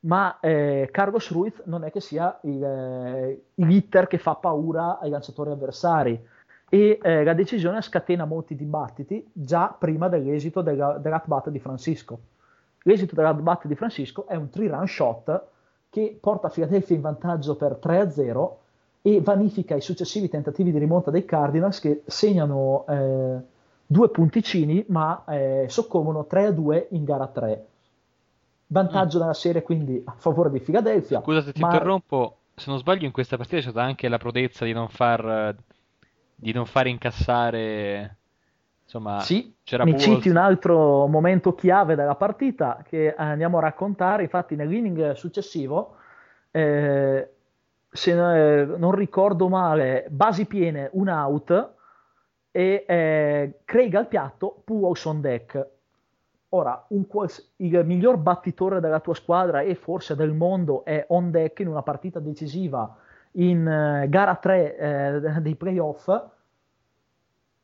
ma eh, Carlos Ruiz non è che sia il, eh, il hitter che fa paura ai lanciatori avversari e eh, la decisione scatena molti dibattiti già prima dell'esito della, dell'at-bat di Francisco. L'esito della batte di Francisco è un three-run shot che porta Philadelphia in vantaggio per 3-0 e vanifica i successivi tentativi di rimonta dei Cardinals che segnano eh, due punticini ma eh, soccombono 3-2 in gara 3. Vantaggio mm. della serie quindi a favore di Philadelphia. Scusa se ti ma... interrompo, se non sbaglio in questa partita c'è stata anche la prodezza di non far, di non far incassare Insomma, sì, c'era mi citi un altro momento chiave della partita che andiamo a raccontare. Infatti, nell'inning successivo, eh, se eh, non ricordo male, basi piene, un out e eh, Craig al piatto, Pujols on deck. Ora, un, il miglior battitore della tua squadra e forse del mondo è on deck in una partita decisiva in uh, gara 3 eh, dei playoff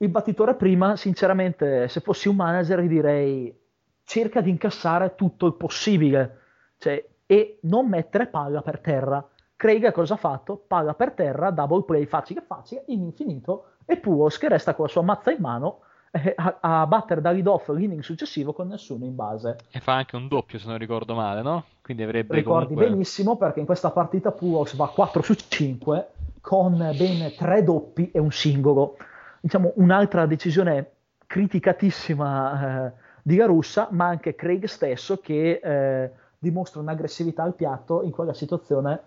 il battitore prima, sinceramente, se fossi un manager, direi cerca di incassare tutto il possibile cioè, e non mettere palla per terra. Craig cosa ha fatto? Palla per terra, double play facile facile, in infinito, e Puos che resta con la sua mazza in mano eh, a, a, battere da lead off l'inning successivo con nessuno in base. E fa anche un doppio se non ricordo male, no? Quindi avrebbe Ricordi comunque... benissimo perché in questa partita Puos va 4 su 5 con ben 3 doppi e un singolo diciamo, un'altra decisione criticatissima eh, di Garussa, ma anche Craig stesso che eh, dimostra un'aggressività al piatto in quella situazione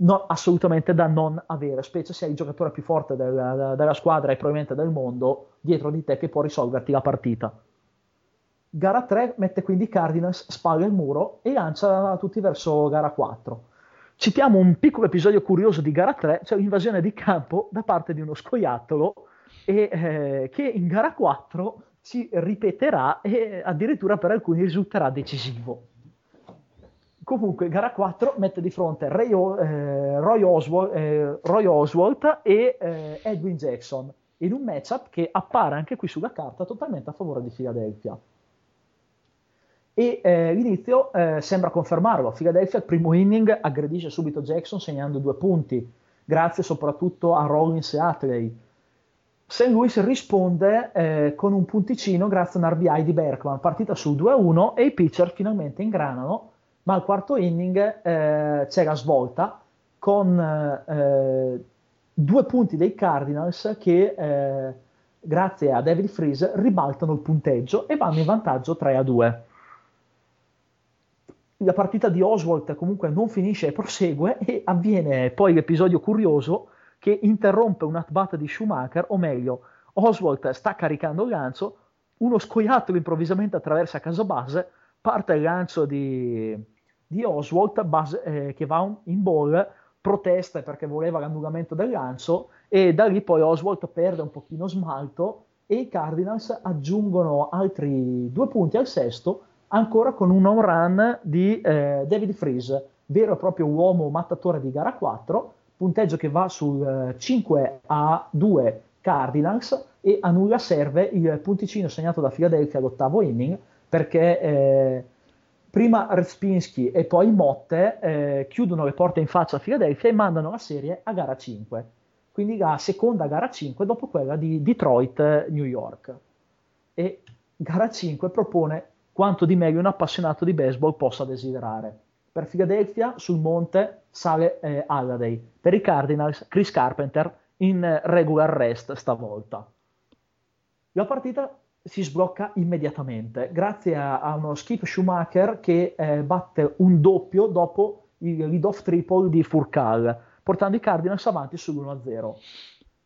no, assolutamente da non avere, specie se hai il giocatore più forte del, della squadra e probabilmente del mondo dietro di te che può risolverti la partita. Gara 3 mette quindi Cardinals, spalla il muro e lancia tutti verso gara 4. Citiamo un piccolo episodio curioso di gara 3, cioè l'invasione di campo da parte di uno scoiattolo e eh, che in gara 4 si ripeterà e addirittura per alcuni risulterà decisivo. Comunque, gara 4 mette di fronte Ray, eh, Roy, Oswald, eh, Roy, Oswald, e eh, Edwin Jackson in un matchup che appare anche qui sulla carta totalmente a favore di Philadelphia. E eh, l'inizio eh, sembra confermarlo. Philadelphia al primo inning aggredisce subito Jackson segnando due punti, grazie soprattutto a Rollins e Atley St. Louis risponde eh, con un punticino grazie a un RBI di Berkman, partita sul 2-1 e i pitcher finalmente ingranano, ma al quarto inning eh, c'è la svolta con eh, due punti dei Cardinals che eh, grazie a David Freeze ribaltano il punteggio e vanno in vantaggio 3-2. La partita di Oswald comunque non finisce e prosegue e avviene poi l'episodio curioso che interrompe un at-bat di Schumacher, o meglio, Oswald sta caricando il lancio, uno scoiattolo improvvisamente attraversa casa base, parte il lancio di, di Oswald base, eh, che va in ball, protesta perché voleva l'annullamento del lancio e da lì poi Oswald perde un pochino smalto e i Cardinals aggiungono altri due punti al sesto ancora con un home run di eh, David Freeze, vero e proprio uomo mattatore di gara 4, punteggio che va sul 5 eh, a 2 Cardinals e a nulla serve il punticino segnato da Philadelphia all'ottavo inning perché eh, prima Respinski e poi Motte eh, chiudono le porte in faccia a Philadelphia e mandano la serie a gara 5 quindi la seconda gara 5 dopo quella di Detroit-New York. E gara 5 propone quanto di meglio un appassionato di baseball possa desiderare. Per Philadelphia sul monte sale eh, Halliday per i Cardinals Chris Carpenter in regular rest stavolta. La partita si sblocca immediatamente grazie a, a uno Skip Schumacher che eh, batte un doppio dopo il lead-off triple di Furcal, portando i Cardinals avanti sull'1-0.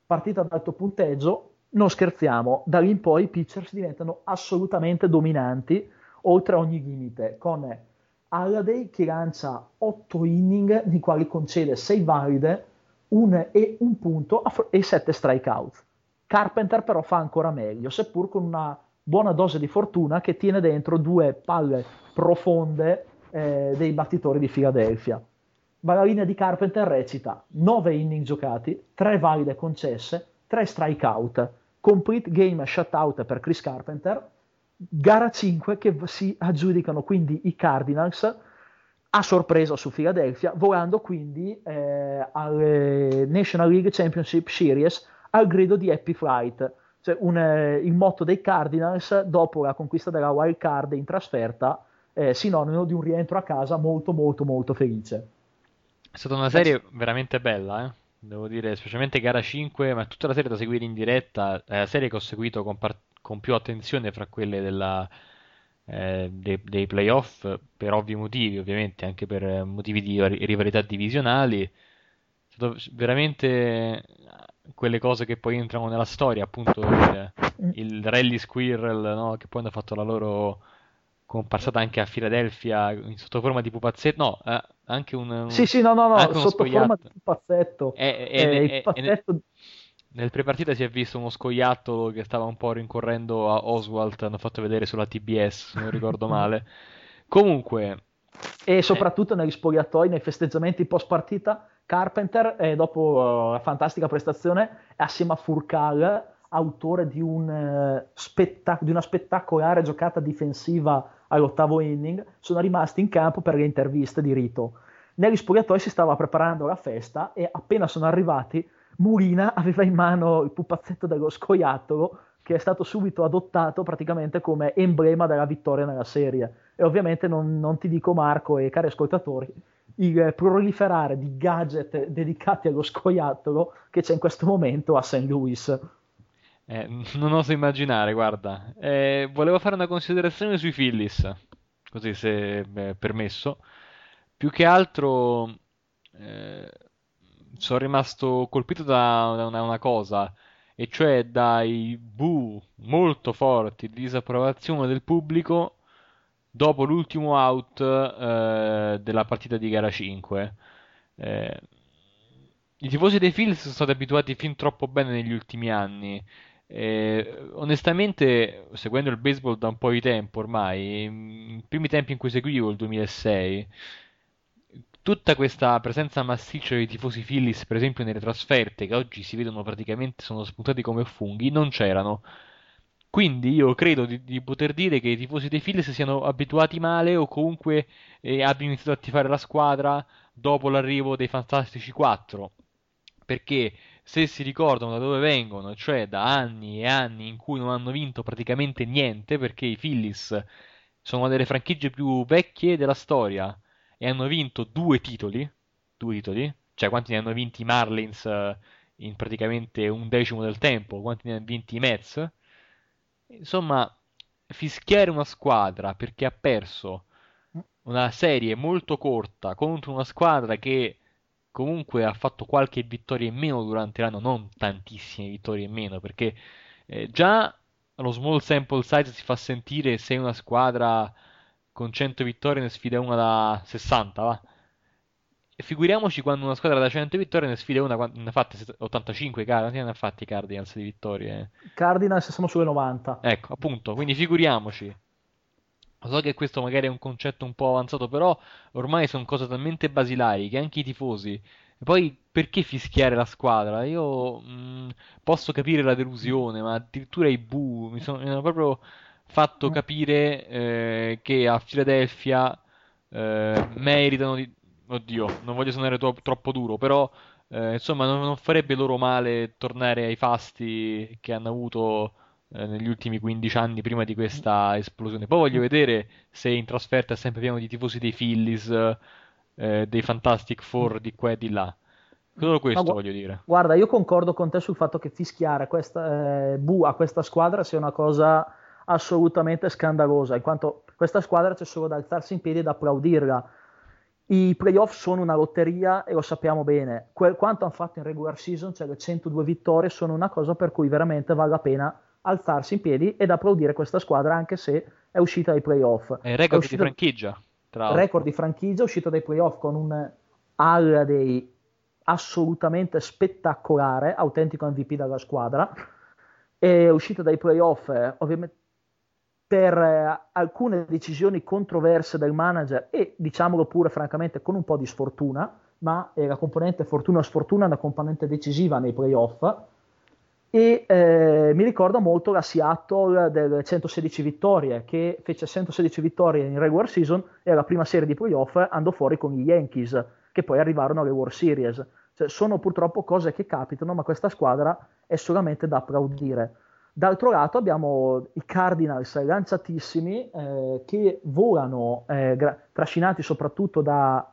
Partita ad alto punteggio, non scherziamo, da lì in poi i pitchers diventano assolutamente dominanti oltre ogni limite, con Halliday che lancia 8 inning, nei quali concede 6 valide, un e un punto e 7 strikeout. Carpenter però fa ancora meglio, seppur con una buona dose di fortuna che tiene dentro due palle profonde eh, dei battitori di Philadelphia. Ma la linea di Carpenter recita 9 inning giocati, 3 valide concesse, 3 strikeout, complete game shutout per Chris Carpenter, gara 5 che si aggiudicano quindi i Cardinals a sorpresa su Philadelphia, volando quindi eh, alle National League Championship Series al grido di Happy Flight, cioè un, eh, il motto dei Cardinals dopo la conquista della wild card in trasferta, eh, sinonimo di un rientro a casa molto molto molto felice. È stata una serie veramente bella, eh? devo dire, specialmente gara 5, ma tutta la serie da seguire in diretta, è la serie che ho seguito con, par- con più attenzione fra quelle della, eh, dei, dei, playoff, per ovvi motivi ovviamente, anche per motivi di rivalità divisionali. È stato veramente quelle cose che poi entrano nella storia, appunto il, mm. il Rally Squirrel, no? che poi hanno fatto la loro comparsata anche a Philadelphia in sotto forma di pupazzetto, no, eh, anche un, un, Sì, sì, no, no, no, sotto scoiato. forma di pupazzetto. E, e, eh, e, pupazzetto... Nel prepartita si è visto uno scoiattolo che stava un po' rincorrendo a Oswald, hanno fatto vedere sulla TBS, se non ricordo (laughs) male. Comunque... E soprattutto eh... negli spogliatoi, nei festeggiamenti post partita, Carpenter, eh, dopo la fantastica prestazione, assieme a Furcal, autore di, un, uh, spettac- di, una spettacolare giocata difensiva all'ottavo inning, sono rimasti in campo per le interviste di rito. Negli spogliatoi si stava preparando la festa e appena sono arrivati, Murina (laughs) aveva in mano il pupazzetto dello scoiattolo che è stato subito adottato praticamente come emblema della vittoria nella serie. E ovviamente non, non ti dico Marco e cari ascoltatori, il proliferare di gadget dedicati allo scoiattolo che c'è in questo momento a St. Louis. Eh, non oso immaginare, guarda. Eh, volevo fare una considerazione sui Phillies, così se è permesso. Più che altro eh, sono rimasto colpito da una, una, cosa, e cioè dai bu molto forti di disapprovazione del pubblico dopo l'ultimo out eh, della partita di gara 5. Eh, I tifosi dei Phillies sono stati abituati fin troppo bene negli ultimi anni. Eh, onestamente, seguendo il baseball da un po' di tempo ormai, i primi tempi in cui seguivo, il 2006, tutta questa presenza massiccia di tifosi Phillies, per esempio nelle trasferte, che oggi si vedono praticamente, sono spuntati come funghi, non c'erano. Quindi io credo di, di, poter dire che i tifosi dei Phillies siano abituati male o comunque eh, abbiano iniziato a tifare la squadra dopo l'arrivo dei Fantastici 4. Perché se si ricordano da dove vengono, cioè da anni e anni in cui non hanno vinto praticamente niente, perché i Phillies sono una delle franchigie più vecchie della storia e hanno vinto due titoli, due titoli, cioè quanti ne hanno vinti i Marlins eh, in praticamente un decimo del tempo, quanti ne hanno vinti i Mets? Insomma, fischiare una squadra perché ha perso una serie molto corta contro una squadra che comunque ha fatto qualche vittoria in meno durante l'anno, non tantissime vittorie in meno, perché eh, già lo small sample size si fa sentire se una squadra con 100 vittorie ne sfida una da 60, va. Figuriamoci quando una squadra da 100 vittorie ne sfida una, ne ha fatte 85, quanti ne ha fatti i Cardinals di vittorie? Cardinals siamo sulle 90. Ecco, appunto, quindi figuriamoci. So che questo magari è un concetto un po' avanzato, però ormai sono cose talmente basilari che anche i tifosi poi perché fischiare la squadra? Io mh, posso capire la delusione, ma addirittura i bu mi, sono, mi hanno proprio fatto capire eh, che a Philadelphia eh, meritano di... Oddio, non voglio suonare to- troppo duro, però eh, insomma non, non, farebbe loro male tornare ai fasti che hanno avuto eh, negli ultimi 15 anni prima di questa esplosione. Poi voglio vedere se in trasferta è sempre pieno di tifosi dei Phillies eh, dei Fantastic Four di qua e di là. Solo questo gu- voglio dire. Guarda, io concordo con te sul fatto che fischiare questa, eh, Bu a questa squadra sia una cosa assolutamente scandalosa, in quanto questa squadra c'è solo da alzarsi in piedi ed applaudirla. I playoff sono una lotteria e lo sappiamo bene. Que- quanto hanno fatto in regular season, cioè le 102 vittorie, sono una cosa per cui veramente vale la pena alzarsi in piedi ed applaudire questa squadra anche se è uscita dai playoff. È il record è uscita... di franchigia record di franchigia, uscito dai playoff con un Holiday assolutamente spettacolare, autentico MVP della squadra, è uscito dai playoff eh, ovviamente per eh, alcune decisioni controverse del manager e diciamolo pure francamente con un po' di sfortuna, ma la componente fortuna o sfortuna è una componente decisiva nei playoff. E eh, mi ricorda molto la Seattle delle 116 vittorie che fece 116 vittorie in regular season e alla prima serie di playoff andò fuori con gli Yankees che poi arrivarono alle World Series. Cioè, sono purtroppo cose che capitano ma questa squadra è solamente da applaudire d'altro lato abbiamo i Cardinals lanciatissimi eh, che volano eh, gra- trascinati soprattutto da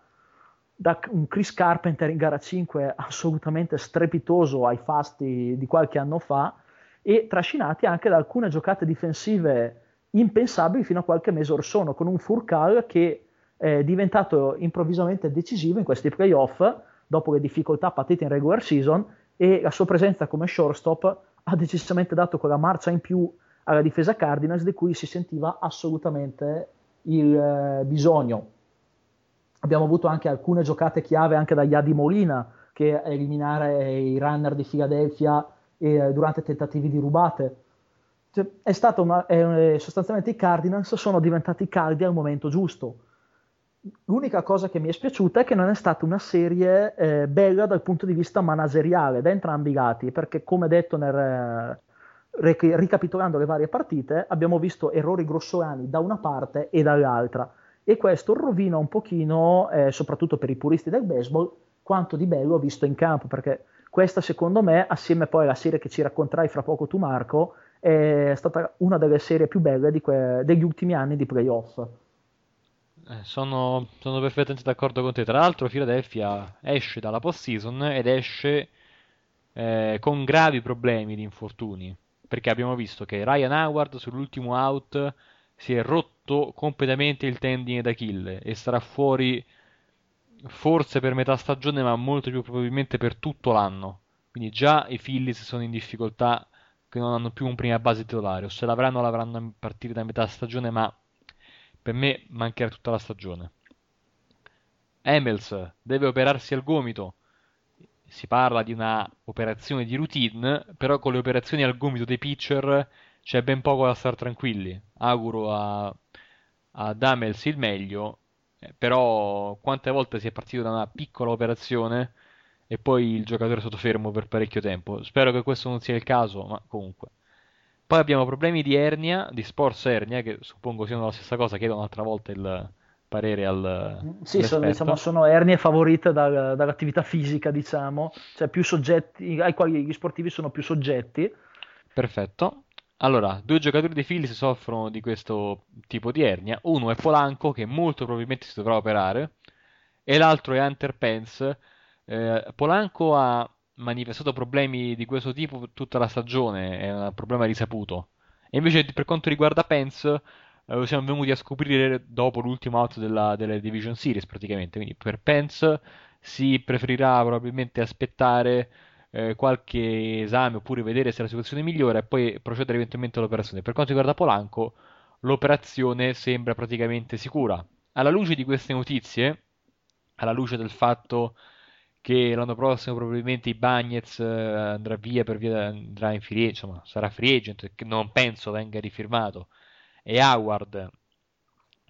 da un Chris Carpenter in gara 5 assolutamente strepitoso ai fasti di qualche anno fa e trascinati anche da alcune giocate difensive impensabili fino a qualche mese or sono, con un Furcal che è diventato improvvisamente decisivo in questi playoff dopo le difficoltà patite in regular season e la sua presenza come shortstop ha decisamente dato quella marcia in più alla difesa Cardinals di cui si sentiva assolutamente il eh, bisogno abbiamo avuto anche alcune giocate chiave anche da Yadi Molina che eliminare i runner di Philadelphia eh, durante tentativi di rubate. Cioè, è stata una, è, sostanzialmente i Cardinals sono diventati caldi al momento giusto. L'unica cosa che mi è spiaciuta è che non è stata una serie eh, bella dal punto di vista manageriale da entrambi i lati, perché come detto nel, eh, ricapitolando le varie partite, abbiamo visto errori grossolani da una parte e dall'altra e questo rovina un pochino, eh, soprattutto per i puristi del baseball, quanto di bello ho visto in campo, perché questa secondo me, assieme poi alla serie che ci racconterai fra poco tu Marco, è stata una delle serie più belle que- degli ultimi anni di playoff. Eh, sono, sono, perfettamente d'accordo con te. Tra l'altro, Philadelphia esce dalla post-season ed esce eh, con gravi problemi di infortuni. Perché abbiamo visto che Ryan Howard sull'ultimo out si è rotto completamente il tendine d'Achille e sarà fuori forse per metà stagione, ma molto più probabilmente per tutto l'anno. Quindi già i Phillies sono in difficoltà che non hanno più un prima base titolare, o se l'avranno l'avranno a partire da metà stagione, ma per me mancherà tutta la stagione. Emels deve operarsi al gomito. Si parla di una operazione di routine, però con le operazioni al gomito dei pitcher c'è ben poco da star tranquilli. Auguro a, a Damels il meglio, eh, però quante volte si è partito da una piccola operazione e poi il giocatore è stato fermo per parecchio tempo. Spero che questo non sia il caso, ma comunque. Poi abbiamo problemi di ernia, di sports ernia, che suppongo siano la stessa cosa, chiedo un'altra volta il parere al... Sì, sono, diciamo, sono ernie favorite dal, dall'attività fisica, diciamo, cioè più soggetti, ai quali gli sportivi sono più soggetti. Perfetto. Allora, due giocatori dei Phillies soffrono di questo tipo di ernia. Uno è Polanco, che molto probabilmente si dovrà operare, e l'altro è Hunter Pence. Eh, Polanco ha manifestato problemi di questo tipo tutta la stagione, è un problema risaputo. E invece per quanto riguarda Pence, eh, siamo venuti a scoprire dopo l'ultimo out della, delle Division Series praticamente. Quindi per Pence si preferirà probabilmente aspettare eh, qualche esame oppure vedere se la situazione migliora e poi procedere eventualmente all'operazione. Per quanto riguarda Polanco, l'operazione sembra praticamente sicura. Alla luce di queste notizie, alla luce del fatto che l'anno prossimo probabilmente i Bagnets eh, andrà via per via andrà in free insomma sarà free agent che non penso venga rifirmato. E Howard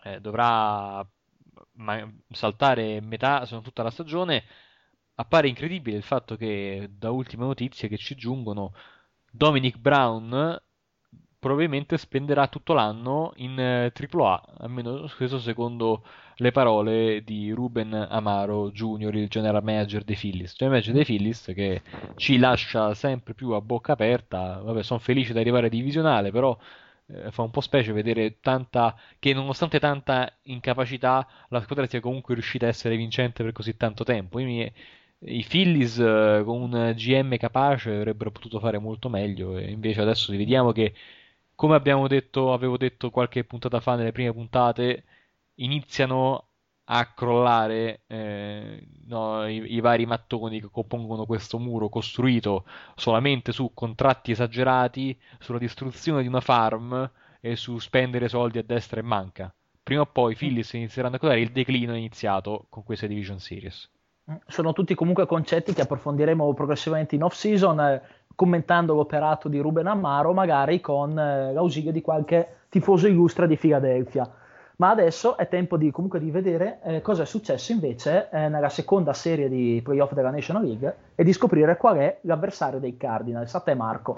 eh, dovrà ma- saltare metà se non tutta la stagione. Appare incredibile il fatto che da ultime notizie che ci giungono Dominic Brown probabilmente spenderà tutto l'anno in eh, AAA, almeno questo secondo le parole di Ruben Amaro Jr., il general manager dei Phillies. General manager dei Phillies che ci lascia sempre più a bocca aperta. Vabbè, sono felice di arrivare a divisionale, però eh, fa un po' specie vedere tanta che nonostante tanta incapacità la squadra sia comunque riuscita a essere vincente per così tanto tempo. I, i Phillies eh, con un GM capace avrebbero potuto fare molto meglio invece adesso vediamo che come abbiamo detto, avevo detto qualche puntata fa nelle prime puntate, iniziano a crollare eh, no, i, i, vari mattoni che compongono questo muro costruito solamente su contratti esagerati, sulla distruzione di una farm e su spendere soldi a destra e manca. Prima o poi i Phillies inizieranno a crollare, il declino è iniziato con queste Division Series. Sono tutti comunque concetti che approfondiremo progressivamente in off-season. Eh commentando l'operato di Ruben Ammaro, magari con eh, l'ausilio di qualche tifoso illustre di Filadelfia. Ma adesso è tempo di, comunque di vedere eh, cosa è successo invece eh, nella seconda serie di playoff della National League e di scoprire qual è l'avversario dei Cardinals. A te Marco.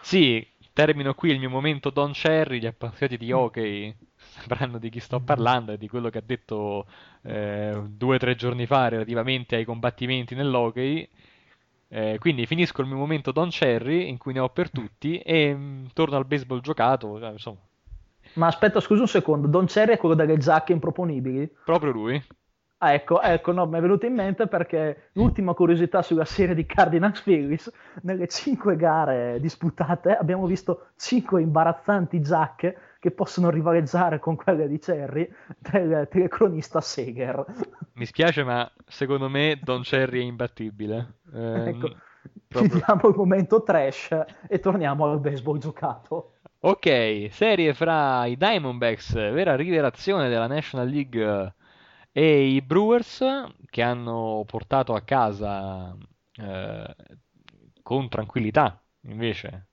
Sì, termino qui il mio momento Don Cherry, gli appassionati di hockey sapranno di chi sto parlando e di quello che ha detto eh, due o tre giorni fa relativamente ai combattimenti nell'hockey. Eh, quindi finisco il mio momento Don Cherry in cui ne ho per tutti e mh, mm, torno al baseball giocato. Cioè, insomma. Ma aspetta, scusa un secondo, Don Cherry è quello delle giacche improponibili? Proprio lui. Ah, ecco, ecco, no, mi è venuto in mente perché l'ultima curiosità sulla serie di Cardinals Phillies, nelle cinque gare disputate abbiamo visto cinque imbarazzanti giacche che possono rivaleggiare con quelle di Cherry del telecronista Seger. Mi spiace, ma secondo me Don Cherry è imbattibile. Eh, ecco, proprio... chiudiamo il momento trash e torniamo al baseball giocato. Ok, serie fra i Diamondbacks, vera rivelazione della National League, e i Brewers che hanno portato a casa eh, con tranquillità invece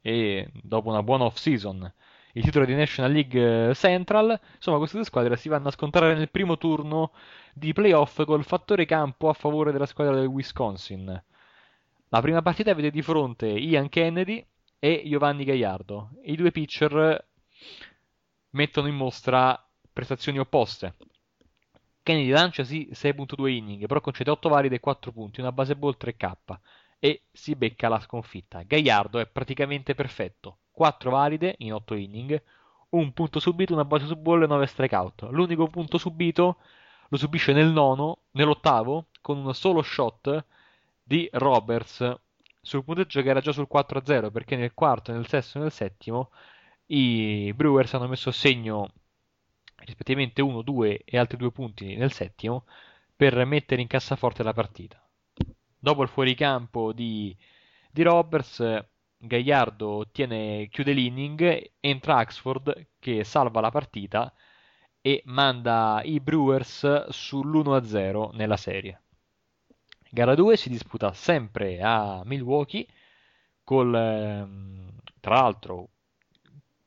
e dopo una buona off-season il titolo di National League eh, Central. Insomma, queste due squadre si vanno a scontrare nel primo turno di playoff col fattore campo a favore della squadra del Wisconsin. La prima partita vede di fronte Ian Kennedy e Giovanni Gagliardo. I due pitcher mettono in mostra prestazioni opposte. Kennedy lancia sì 6.2 inning, però concede 8 valide e 4 punti, una base ball 3K e si becca la sconfitta. Gagliardo è praticamente perfetto. 4 valide in 8 inning, un punto subito, una base su ball e 9 strikeout. L'unico punto subito lo subisce nel nono, nell'ottavo, con un solo shot di Roberts sul punteggio che era già sul 4-0, perché nel quarto, nel sesto e nel settimo i Brewers hanno messo a segno rispettivamente 1, 2 e altri due punti nel settimo per mettere in cassaforte la partita. Dopo il fuoricampo di, di Roberts, Gagliardo ottiene, chiude l'inning, entra Axford che salva la partita e manda i Brewers sull'1-0 nella serie. Gara 2 si disputa sempre a Milwaukee, col, ehm, tra l'altro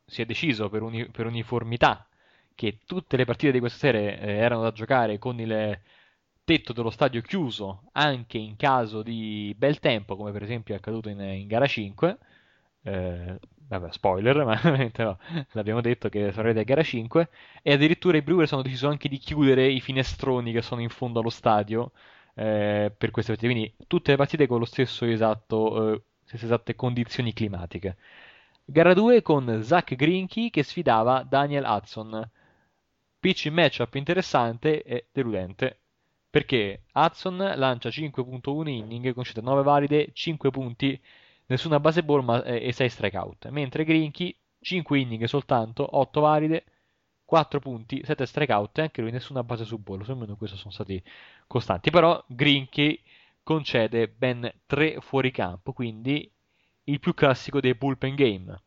si è deciso per, uni, per, uniformità che tutte le partite di questa serie eh, erano da giocare con il tetto dello stadio chiuso anche in caso di bel tempo, come per esempio è accaduto in, in gara 5. Eh, vabbè, spoiler, (laughs) ma no, l'abbiamo detto che sarete a gara 5. E addirittura i Brewers hanno deciso anche di chiudere i finestroni che sono in fondo allo stadio eh, per queste partite. Quindi tutte le partite con lo stesso esatto, eh, stesse esatte condizioni climatiche. Gara 2 con Zach Grinky che sfidava Daniel Hudson. Pitch matchup interessante e deludente perché Hudson lancia 5.1 inning, concede 9 valide, 5 punti, nessuna base ball ma, eh, e 6 strikeout, mentre Grinky 5 inning soltanto, 8 valide, 4 punti, 7 strikeout e anche lui nessuna base su ball, almeno questo sono stati costanti, però Grinky concede ben tre fuoricampo, quindi il più classico dei bullpen game.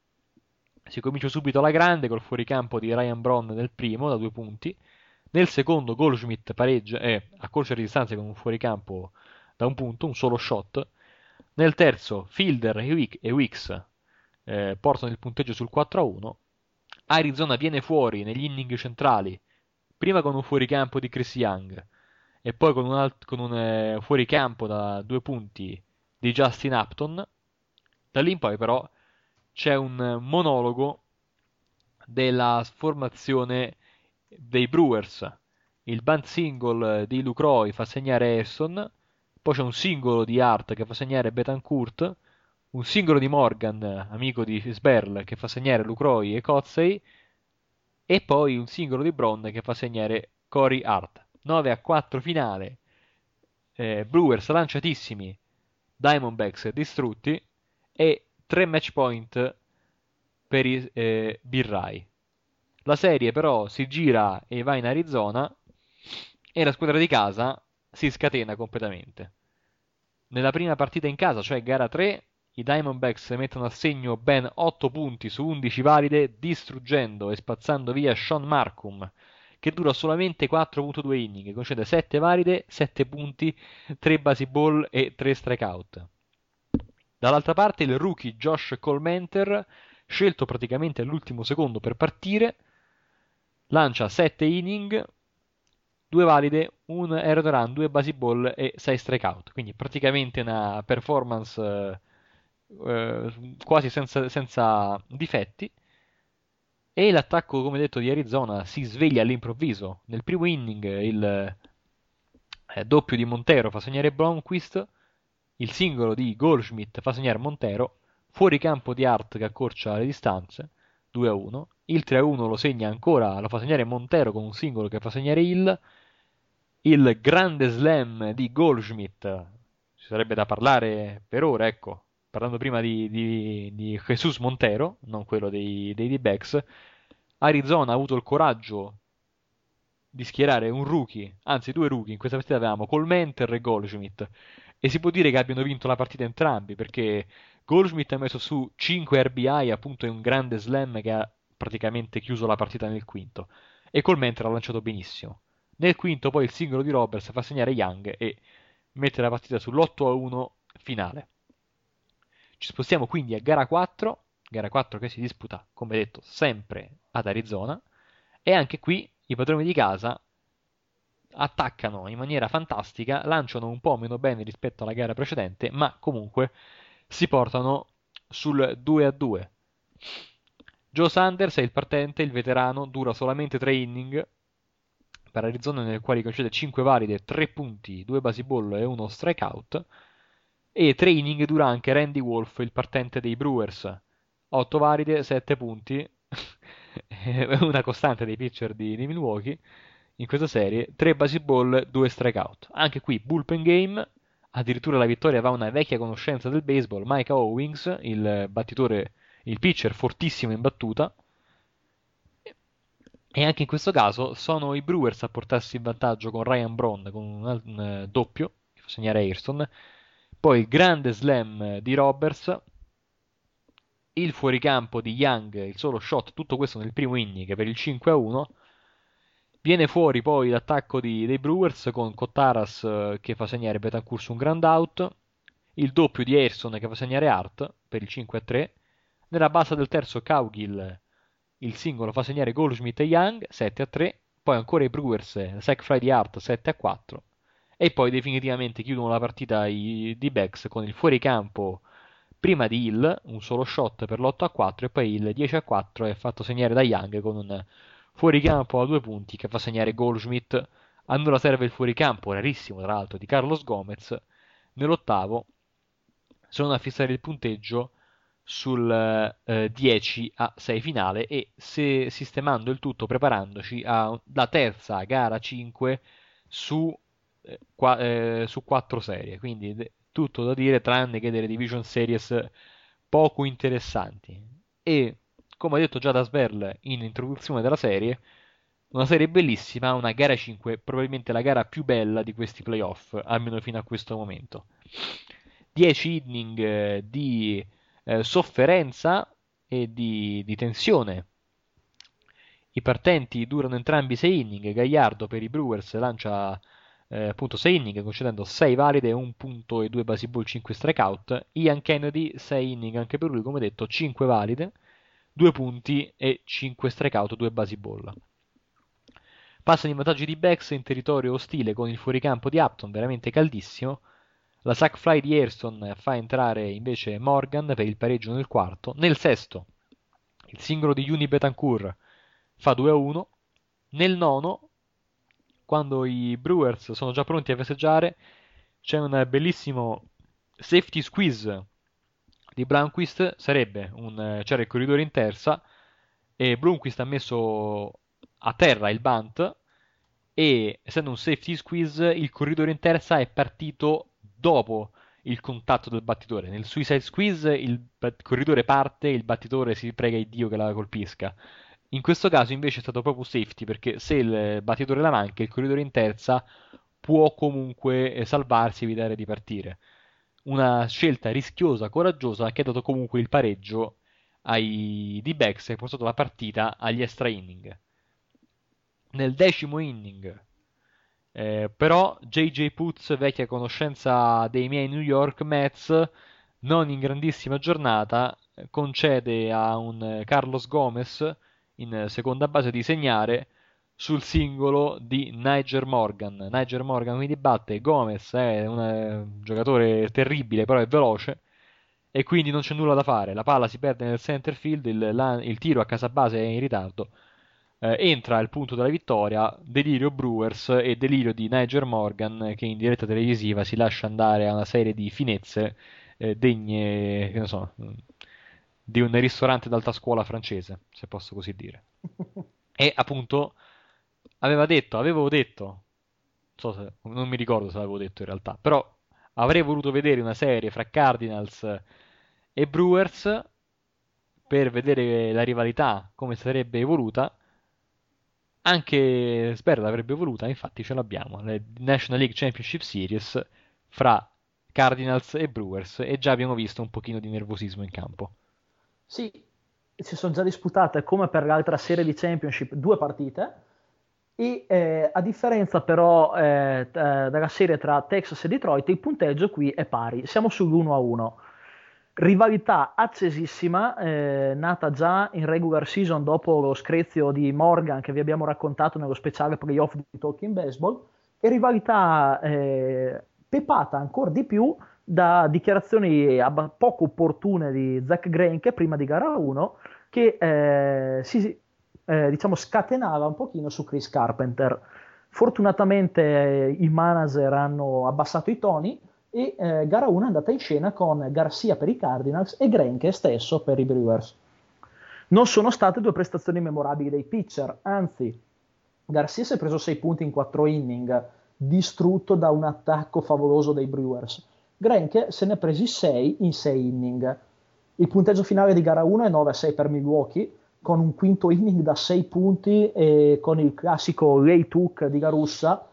Si comincia subito alla grande col fuoricampo di Ryan Braun nel primo da due punti. Nel secondo Goldschmidt pareggia eh, accorcia le distanze con un fuoricampo da un punto, un solo shot. Nel terzo Fielder e, Wick, Wicks eh, portano il punteggio sul 4-1. Arizona viene fuori negli inning centrali, prima con un fuoricampo di Chris Young e poi con un, alt- con un eh, fuoricampo da due punti di Justin Upton. Da lì in poi però c'è un monologo della formazione dei Brewers. Il band single di Lucroy fa segnare Esson, poi c'è un singolo di Hart che fa segnare Betancourt, un singolo di Morgan, amico di Sberl, che fa segnare Lucroy e Cotzey, e poi un singolo di Brown che fa segnare Cory Hart. 9 a 4 finale. Eh, Brewers lanciatissimi, Diamondbacks distrutti e 3 match point per i eh, Birrai. La serie però si gira e va in Arizona e la squadra di casa si scatena completamente. Nella prima partita in casa, cioè gara 3, i Diamondbacks mettono a segno ben 8 punti su 11 valide, distruggendo e spazzando via Sean Markham, che dura solamente 4.2 inning, concede 7 valide, 7 punti, 3 basi ball e 3 strikeout. Dall'altra parte il rookie Josh Colmenter, scelto praticamente all'ultimo secondo per partire, lancia 7 inning, 2 valide, 1 error run, 2 basi ball e 6 strikeout. Quindi praticamente una performance eh, eh, quasi senza, senza difetti. E l'attacco, come detto, di Arizona si sveglia all'improvviso. Nel primo inning il eh, doppio di Montero fa segnare Blomqvist, il singolo di Goldschmidt fa segnare Montero, fuori campo di Hart che accorcia le distanze, 2-1, il 3-1 lo segna ancora, lo fa segnare Montero con un singolo che fa segnare Hill, il grande slam di Goldschmidt, ci sarebbe da parlare per ora, ecco, parlando prima di, di, di Jesus Montero, non quello dei, dei D-Backs, Arizona ha avuto il coraggio di schierare un rookie, anzi due rookie, in questa partita avevamo Colmenter e Goldschmidt, e si può dire che abbiano vinto la partita entrambi, perché Goldschmidt ha messo su 5 RBI appunto in un grande slam che ha praticamente chiuso la partita nel quinto, e Colmenter ha lanciato benissimo. Nel quinto poi il singolo di Roberts fa segnare Young e mette la partita sull'8-1 finale. Ci spostiamo quindi a gara 4, gara 4 che si disputa, come detto, sempre ad Arizona, e anche qui i padroni di casa attaccano in maniera fantastica, lanciano un po' meno bene rispetto alla gara precedente, ma comunque si portano sul 2 a 2. Joe Sanders è il partente, il veterano, dura solamente 3 inning per Arizona nel quale concede 5 valide, 3 punti, 2 basi ball e 1 strikeout e training dura anche Randy Wolf, il partente dei Brewers. 8 valide, 7 punti, (laughs) una costante dei pitcher di, Milwaukee in questa serie, 3 basi ball, 2 strikeout. Anche qui bullpen game, addirittura la vittoria va a una vecchia conoscenza del baseball, Micah Owings, il battitore, il pitcher fortissimo in battuta. E anche in questo caso sono i Brewers a portarsi in vantaggio con Ryan Braun con un, un, un doppio, che fa segnare Ayrton poi il grande slam di Roberts, il fuoricampo di Young, il solo shot, tutto questo nel primo inning per il 5-1. Viene fuori poi l'attacco di, dei Brewers con Cottaras eh, che fa segnare Betancourt su un grand out, il doppio di Erson che fa segnare Hart per il 5-3. Nella bassa del terzo Cowgill il singolo fa segnare Goldschmidt e Young 7-3. Poi ancora i Brewers, sack fly di Hart 7-4 e poi definitivamente chiudono la partita i D-backs con il fuoricampo prima di Hill, un solo shot per l'8 a 4 e poi il 10 a 4 è fatto segnare da Young con un fuoricampo a due punti che fa segnare Goldschmidt. A nulla serve il fuoricampo, rarissimo tra l'altro, di Carlos Gomez. Nell'ottavo sono a fissare il punteggio sul eh, 10 a 6 finale e se sistemando il tutto preparandoci alla terza gara 5 su eh, qua, eh, su quattro serie, quindi de- tutto da dire tranne che delle Division Series poco interessanti. E come detto già da Sverl in introduzione della serie, una serie bellissima, una gara 5, probabilmente la gara più bella di questi playoff, almeno fino a questo momento. 10 inning eh, di eh, sofferenza e di, di, tensione. I partenti durano entrambi 6 inning. Gagliardo per i Brewers lancia eh, appunto 6 inning, concedendo 6 valide, 1 punto e 2 base ball, 5 strikeout. Ian Kennedy 6 inning anche per lui, come detto, 5 valide, 2 punti e 5 strikeout, 2 base ball. Passano i vantaggi di Bex in territorio ostile con il fuoricampo di Upton, veramente caldissimo. La sack fly di Ayrton fa entrare invece Morgan per il pareggio nel quarto. Nel sesto, il singolo di Uni Betancourt fa 2-1. Nel nono, quando i Brewers sono già pronti a festeggiare, c'è un bellissimo safety squeeze di Blomqvist. Sarebbe un, c'era il corridore in terza e Blomqvist ha messo a terra il bunt e essendo un safety squeeze il corridore in terza è partito dopo il contatto del battitore. Nel suicide squeeze il corridore parte e il battitore si prega di Dio che la colpisca. In questo caso invece è stato proprio safety perché se il battitore la manca il corridore in terza può comunque eh, salvarsi e evitare di partire. Una scelta rischiosa, coraggiosa che ha dato comunque il pareggio ai D-backs e ha portato la partita agli extra inning nel decimo inning. Eh, però JJ Putz, vecchia conoscenza dei miei New York Mets, non in grandissima giornata, concede a un Carlos Gomez in seconda base di segnare sul singolo di Niger Morgan. Niger Morgan quindi batte Gomez, è un giocatore terribile, però è veloce e quindi non c'è nulla da fare. La palla si perde nel center field, il, la, il tiro a casa base è in ritardo eh, entra al punto della vittoria Delirio Brewers e Delirio di Niger Morgan che in diretta televisiva si lascia andare a una serie di finezze eh, degne, che ne so, di un ristorante d'alta scuola francese, se posso così dire. E appunto aveva detto, avevo detto, non, so se, non mi ricordo se l'avevo detto in realtà, però avrei voluto vedere una serie fra Cardinals e Brewers per vedere la rivalità come sarebbe evoluta anche Sperr l'avrebbe voluta, infatti ce l'abbiamo, la National League Championship Series fra Cardinals e Brewers e già abbiamo visto un pochino di nervosismo in campo. Sì, si sono già disputate come per l'altra serie di Championship due partite. E eh, a differenza però eh, eh della serie tra Texas e Detroit il punteggio qui è pari, siamo sull'1-1 Rivalità accesissima, eh, nata già in regular season dopo lo screzio di Morgan che vi abbiamo raccontato nello speciale playoff di Talking Baseball, e rivalità eh, pepata ancora di più da dichiarazioni poco opportune di Zach Greinke prima di gara 1 che eh, si eh, diciamo scatenava un pochino su Chris Carpenter. Fortunatamente eh, i manager hanno abbassato i toni e eh, gara 1 è andata in scena con Garcia per i Cardinals e Grenke stesso per i Brewers. Non sono state due prestazioni memorabili dei pitcher, anzi Garcia si è preso 6 punti in 4 inning, distrutto da un attacco favoloso dei Brewers. Grenke se ne ha presi 6 in 6 inning. Il punteggio finale di gara 1 è 9-6 per Milwaukee, con un quinto inning da 6 punti e con il classico lay took di Garussa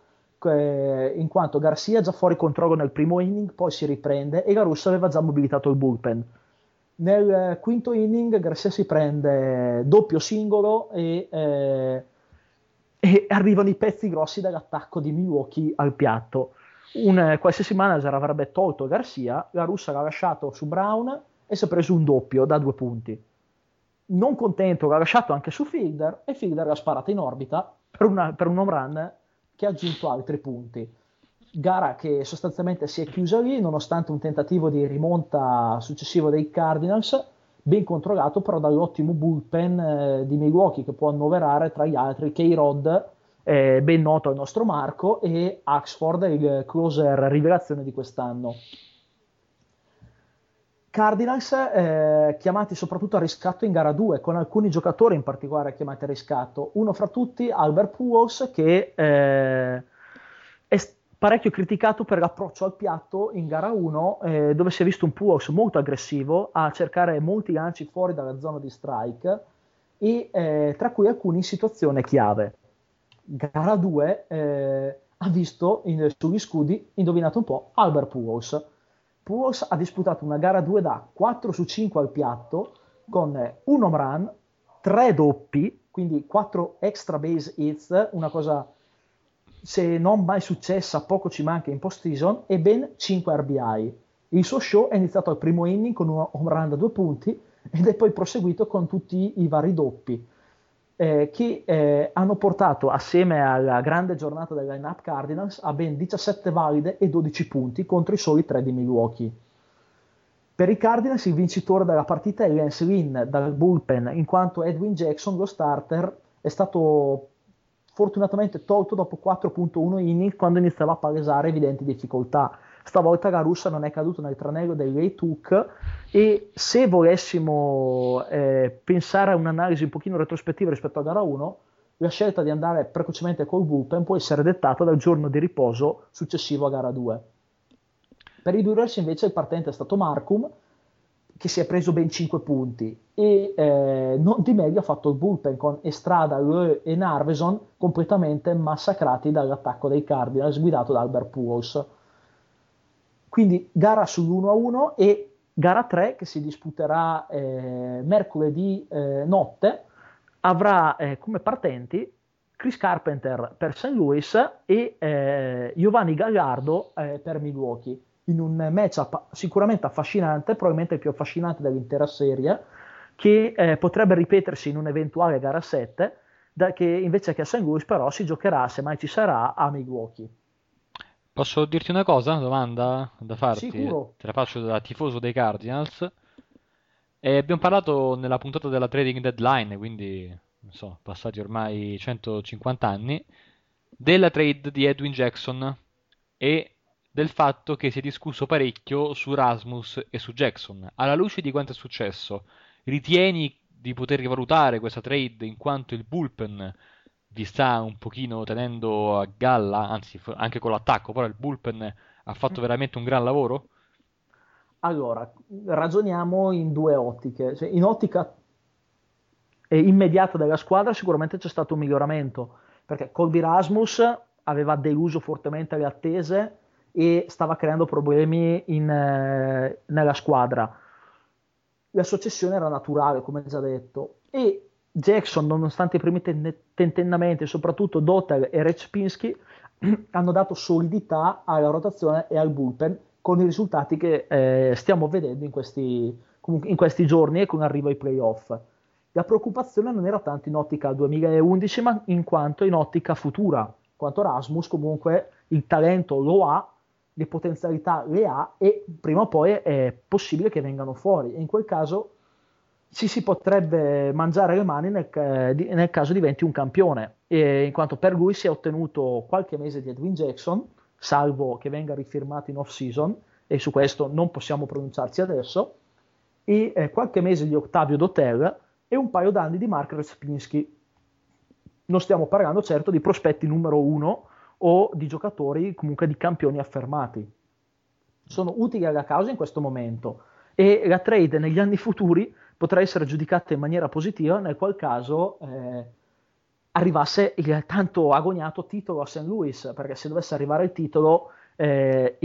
in quanto Garcia già fuori controllo nel primo inning, poi si riprende e Garusso aveva già mobilitato il bullpen. Nel eh, quinto inning Garcia si prende doppio singolo e, eh, e arrivano i pezzi grossi dall'attacco di Milwaukee al piatto. Un eh, qualsiasi manager avrebbe tolto Garcia, la russa l'ha lasciato su Brown e si è preso un doppio da due punti. Non contento, l'ha lasciato anche su Fielder e Fielder l'ha sparato in orbita per, una, per un home run che ha aggiunto altri punti. Gara che sostanzialmente si è chiusa lì, nonostante un tentativo di rimonta successivo dei Cardinals, ben controllato però dall'ottimo bullpen eh, di Milwaukee che può annoverare tra gli altri K-Rod, eh, ben noto al nostro Marco, e Axford, il closer rivelazione di quest'anno. Cardinals eh, chiamati soprattutto a riscatto in gara 2, con alcuni giocatori in particolare chiamati a riscatto. Uno fra tutti, Albert Pujols, che eh, è parecchio criticato per l'approccio al piatto in gara 1, eh, dove si è visto un Pujols molto aggressivo a cercare molti lanci fuori dalla zona di strike, e eh, tra cui alcuni in situazione chiave. gara 2 eh, ha visto in, sugli scudi, indovinate un po', Albert Pujols. Pujols ha disputato una gara 2 da 4 su 5 al piatto con un home run, 3 doppi, quindi 4 extra base hits, una cosa se non mai successa, poco ci manca in post-season, e ben 5 RBI. Il suo show è iniziato al primo inning con un home run da 2 punti ed è poi proseguito con tutti i vari doppi eh, che eh, hanno portato assieme alla grande giornata del line-up Cardinals a ben 17 valide e 12 punti contro i soli 3 di Milwaukee. Per i Cardinals il vincitore della partita è Lance Lynn dal bullpen, in quanto Edwin Jackson, lo starter, è stato fortunatamente tolto dopo 4.1 inning quando iniziava a palesare evidenti difficoltà. Stavolta la russa non è caduto nel tranello dei Took e se volessimo eh, pensare a un'analisi un pochino retrospettiva rispetto a gara 1, la scelta di andare precocemente col bullpen può essere dettata dal giorno di riposo successivo a gara 2. Per i Brewers invece il partente è stato Markham, che si è preso ben 5 punti e eh, non di meglio ha fatto il bullpen con Estrada, Loe e Narveson completamente massacrati dall'attacco dei Cardinals guidato da Albert Pujols. Quindi gara sull'1-1 e gara 3 che si disputerà eh, mercoledì eh, notte avrà eh, come partenti Chris Carpenter per St. Louis e eh, Giovanni Gallardo eh, per Milwaukee in un matchup sicuramente affascinante, probabilmente il più affascinante dell'intera serie, che eh, potrebbe ripetersi in un'eventuale gara 7, da, che invece che a St. Louis però si giocherà, se mai ci sarà, a Milwaukee. Posso dirti una cosa, una domanda da farti? Sicuro. Te la faccio da tifoso dei Cardinals. E abbiamo parlato nella puntata della trading deadline, quindi non so, passati ormai 150 anni, della trade di Edwin Jackson e del fatto che si è discusso parecchio su Rasmus e su Jackson. Alla luce di quanto è successo, ritieni di poter rivalutare questa trade in quanto il bullpen vi sta un pochino tenendo a galla, anzi anche con l'attacco, però il bullpen ha fatto veramente un gran lavoro? Allora, ragioniamo in due ottiche. Cioè, in ottica immediata della squadra sicuramente c'è stato un miglioramento, perché Colby Rasmus aveva deluso fortemente le attese e stava creando problemi in, eh, nella squadra. La successione era naturale, come già detto, e Jackson, nonostante i primi ten- tentennamenti, soprattutto Dotter e Rechpinski, (clears throat) hanno dato solidità alla rotazione e al bullpen con i risultati che eh, stiamo vedendo in questi, in questi giorni e con l'arrivo ai playoff. La preoccupazione non era tanto in ottica 2011, ma in quanto in ottica futura, quanto Rasmus comunque il talento lo ha, le potenzialità le ha e prima o poi è possibile che vengano fuori. E in quel caso ci si potrebbe mangiare le mani nel, nel caso diventi un campione, e in quanto per lui si è ottenuto qualche mese di Edwin Jackson, salvo che venga rifirmato in off-season, e su questo non possiamo pronunciarci adesso, e eh, qualche mese di Ottavio Dotel e un paio d'anni di Mark Respinski. Non stiamo parlando certo di prospetti numero uno o di giocatori comunque di campioni affermati. Sono utili alla causa in questo momento e la trade negli anni futuri potrà essere giudicata in maniera positiva nel qual caso eh, arrivasse il tanto agognato titolo a St. Louis, perché se dovesse arrivare il titolo eh,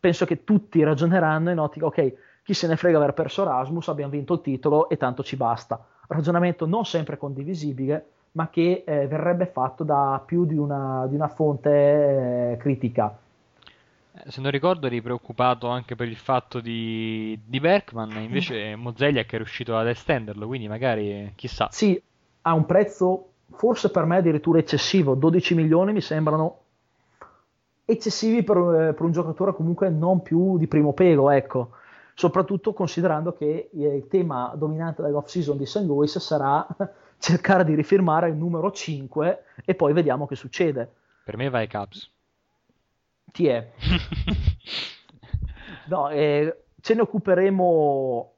penso che tutti ragioneranno in ottica, ok, chi se ne frega aver perso Rasmus, abbiamo vinto il titolo e tanto ci basta. Ragionamento non sempre condivisibile, ma che eh, verrebbe fatto da più di una, di una fonte eh, critica. Eh, se non ricordo eri preoccupato anche per il fatto di, di Berkman, invece Mozeliak è riuscito ad estenderlo, quindi magari chissà. Sì, ha un prezzo forse per me addirittura eccessivo, 12 milioni mi sembrano eccessivi per, eh, per un giocatore comunque non più di primo pelo, ecco soprattutto considerando che il tema dominante dell'off season di St. Louis sarà (laughs) cercare di rifirmare il numero 5 e poi vediamo che succede. Per me vai Caps. Chi è? (laughs) no, eh, ce ne occuperemo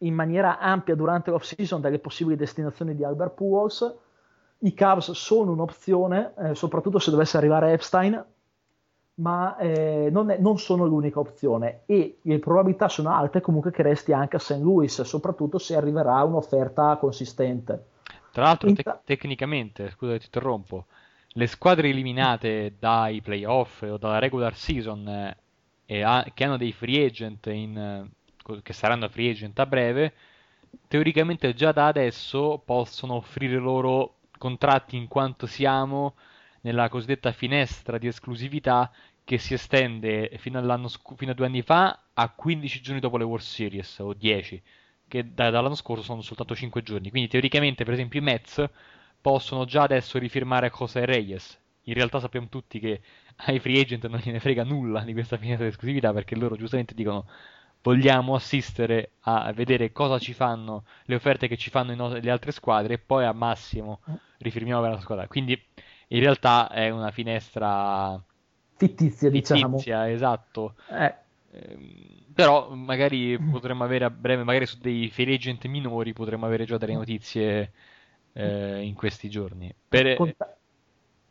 in maniera ampia durante l'off season delle possibili destinazioni di Albert Pujols. I Cavs sono un'opzione, eh, soprattutto se dovesse arrivare Epstein, ma eh, non, è, non, sono l'unica opzione e le probabilità sono alte comunque che resti anche a St. Louis, soprattutto se arriverà un'offerta consistente. Tra l'altro, te- tecnicamente, scusa ti interrompo, le squadre eliminate dai playoff o dalla regular season eh, ha- che hanno dei free agent in, eh, che saranno free agent a breve, teoricamente già da adesso possono offrire loro contratti in quanto siamo nella cosiddetta finestra di esclusività che si estende fino, sc- fino a due anni fa a 15 giorni dopo le World Series o 10 che da- dall'anno scorso sono soltanto 5 giorni. Quindi teoricamente per esempio i Mets possono già adesso rifirmare José Reyes in realtà sappiamo tutti che ai free agent non gliene frega nulla di questa finestra di esclusività perché loro giustamente dicono vogliamo assistere a vedere cosa ci fanno le offerte che ci fanno no- le altre squadre e poi al massimo rifirmiamo per la squadra quindi in realtà è una finestra fittizia, diciamo. fittizia esatto eh. Ehm, però magari potremmo avere a breve magari su dei free agent minori potremmo avere già delle notizie eh, in questi giorni per... Conta-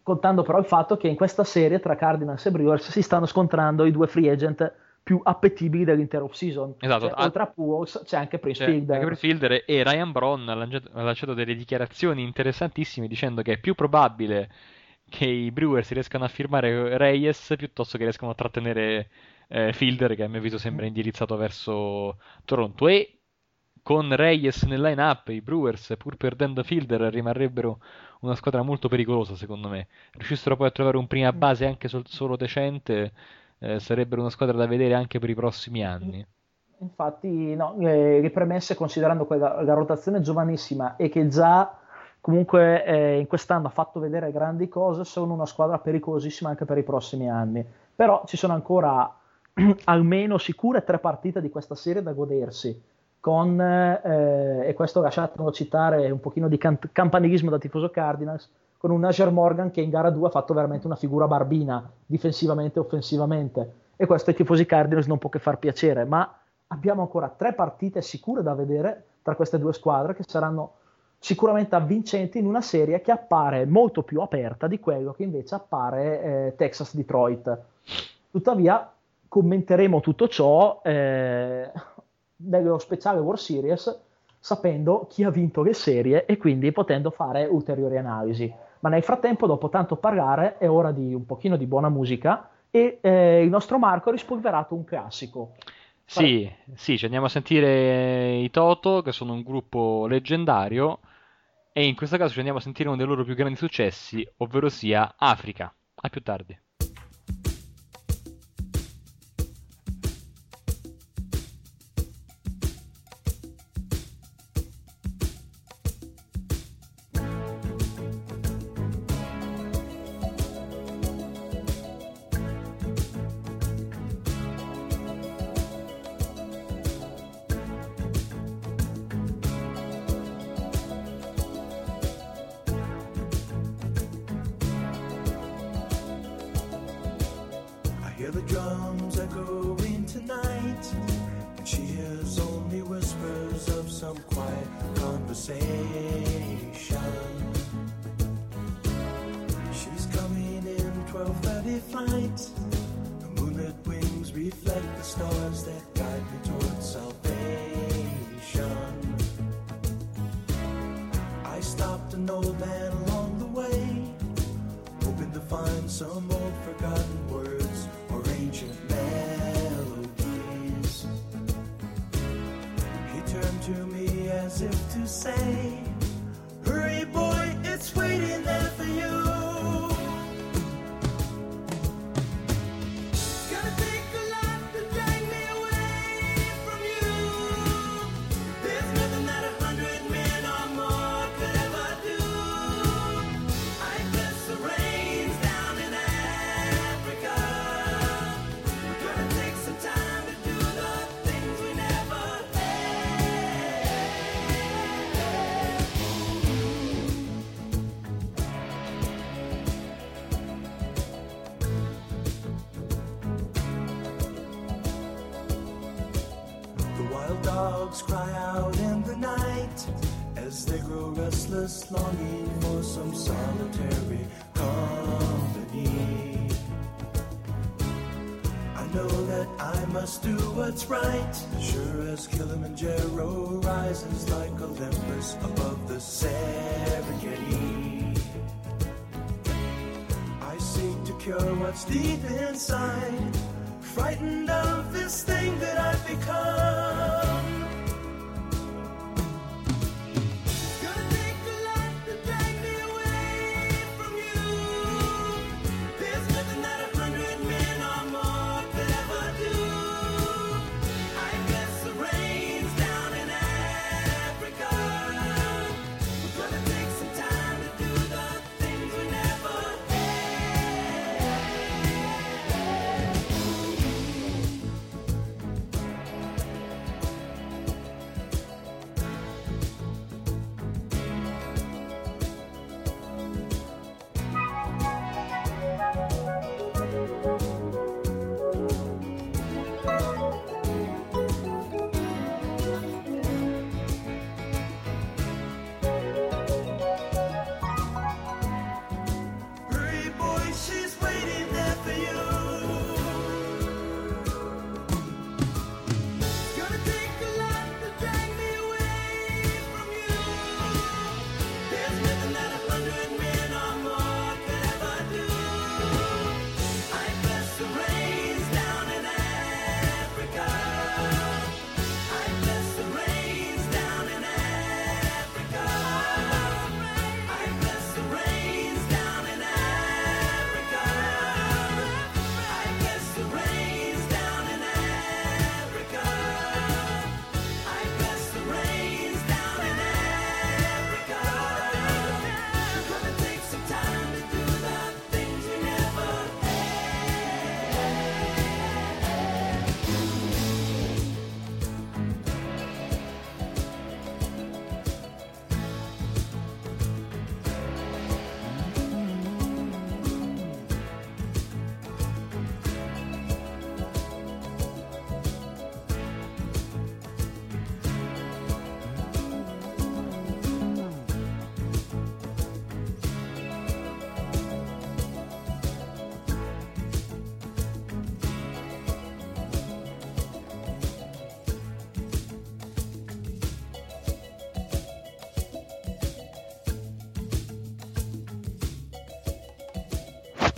contando però il fatto che in questa serie tra Cardinals e Brewers si stanno scontrando i due free agent più appetibili dell'intero off-season. Esatto. Cioè, oltre a Pujols c'è anche Prince c'è Fielder. Anche Prince Fielder e Ryan Braun ha lanciato, ha lanciato delle dichiarazioni interessantissime dicendo che è più probabile che i Brewers riescano a firmare Reyes piuttosto che riescano a trattenere eh, Fielder che a mio avviso sembra indirizzato verso Toronto e con Reyes nel line-up i Brewers pur perdendo Fielder rimarrebbero una squadra molto pericolosa secondo me riuscissero poi a trovare un prima base anche sol- solo decente eh, sarebbero una squadra da vedere anche per i prossimi anni Infatti, no, eh, le premesse considerando quella, la rotazione giovanissima e che già comunque eh, in quest'anno ha fatto vedere grandi cose, sono una squadra pericolosissima anche per i prossimi anni. Però ci sono ancora (clears throat) almeno sicure tre partite di questa serie da godersi. Con, eh, e questo lasciatemelo citare un pochino di can- campanilismo da tifoso Cardinals, con un Najer Morgan che in gara 2 ha fatto veramente una figura barbina, difensivamente e offensivamente. E questo ai tifosi Cardinals non può che far piacere, ma abbiamo ancora tre partite sicure da vedere tra queste due squadre che saranno sicuramente avvincenti in una serie che appare molto più aperta di quello che invece appare eh, Texas-Detroit. Tuttavia, commenteremo tutto ciò eh, nello speciale World Series sapendo chi ha vinto le serie e quindi potendo fare ulteriori analisi. Ma nel frattempo, dopo tanto parlare, è ora di un pochino di buona musica e eh, il nostro Marco ha rispolverato un classico. Sì, sì, ci andiamo a sentire i Toto, che sono un gruppo leggendario, e in questo caso ci andiamo a sentire uno dei loro più grandi successi, ovvero sia Africa. A più tardi.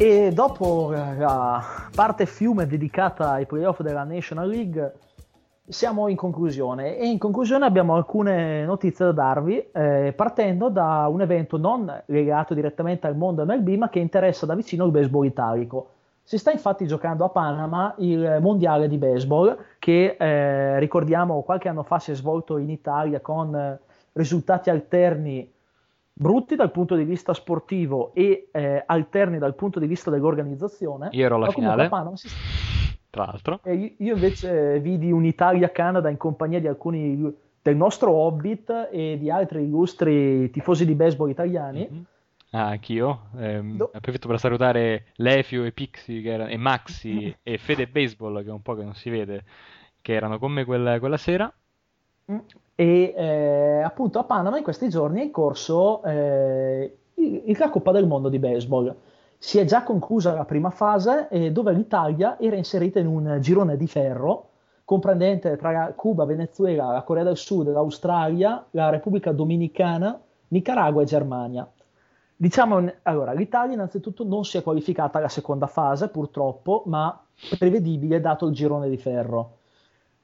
E dopo la parte fiume dedicata ai playoff della National League, siamo in conclusione. E in conclusione abbiamo alcune notizie da darvi, eh, partendo da un evento non legato direttamente al mondo MLB, ma che interessa da vicino il baseball italico. Si sta infatti giocando a Panama il mondiale di baseball, che eh, ricordiamo qualche anno fa si è svolto in Italia con eh, risultati alterni brutti dal punto di vista sportivo e eh, alterni dal punto di vista dell'organizzazione. Io ero alla finale. a Panama si- Tra l'altro. e io- io invece vidi un'Italia-Canada in compagnia di alcuni del nostro Hobbit e di altri illustri tifosi di baseball italiani. Mhm. Ah, anch'io. Ehm, No. Approfitto per salutare Lefio e Pixi che era- e Maxi (laughs) e Fede Baseball, che è un po' che non si vede, che erano con me quella, quella sera. E eh, appunto a Panama in questi giorni è in corso eh, il- la Coppa del Mondo di baseball. Si è già conclusa la prima fase eh, dove l'Italia era inserita in un girone di ferro comprendente tra Cuba, Venezuela, la Corea del Sud, l'Australia, la Repubblica Dominicana, Nicaragua e Germania. Diciamo, allora, l'Italia innanzitutto non si è qualificata alla seconda fase, purtroppo, ma prevedibile dato il girone di ferro.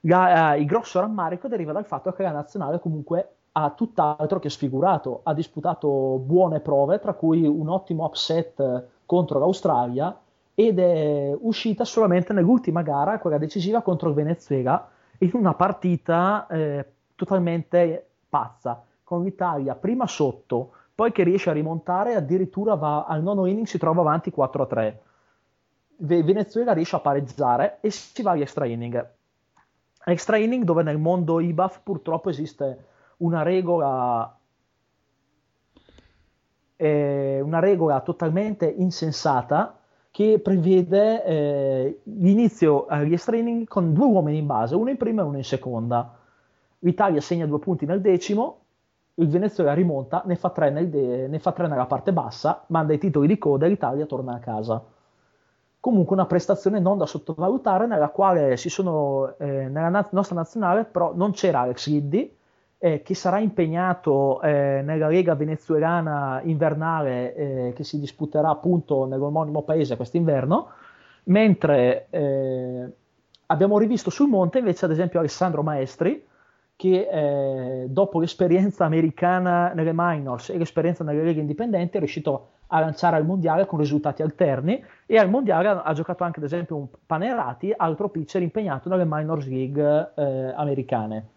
La- eh, il grosso rammarico deriva dal fatto che la nazionale comunque ha tutt'altro che sfigurato, ha disputato buone prove, tra cui un ottimo upset eh, contro l'Australia ed è uscita solamente nell'ultima gara, quella decisiva contro il Venezuela, in una partita eh, totalmente pazza, con l'Italia prima sotto, poi che riesce a rimontare, addirittura va al nono inning, si trova avanti 4-3. Ve- Venezuela riesce a pareggiare e si va agli extra inning. Extra inning dove nel mondo IBAF purtroppo esiste una regola eh, una regola totalmente insensata che prevede eh, l'inizio agli extra inning con due uomini in base, uno in prima e uno in seconda. L'Italia segna due punti nel decimo, il Venezuela rimonta, ne fa tre, nel de- ne fa tre nella parte bassa, manda i titoli di coda e l'Italia torna a casa. Comunque una prestazione non da sottovalutare nella quale si sono, eh, nella na- nostra nazionale però non c'era Alex Liddy, eh, che sarà impegnato eh, nella Lega venezuelana invernale eh, che si disputerà appunto nell'omonimo paese quest'inverno, mentre eh, abbiamo rivisto sul monte invece ad esempio Alessandro Maestri, che eh, dopo l'esperienza americana nelle minors e l'esperienza nelle leghe indipendenti è riuscito a lanciare al mondiale con risultati alterni e al mondiale ha, ha giocato anche ad esempio un Panerati, altro pitcher impegnato nelle minors league eh, americane.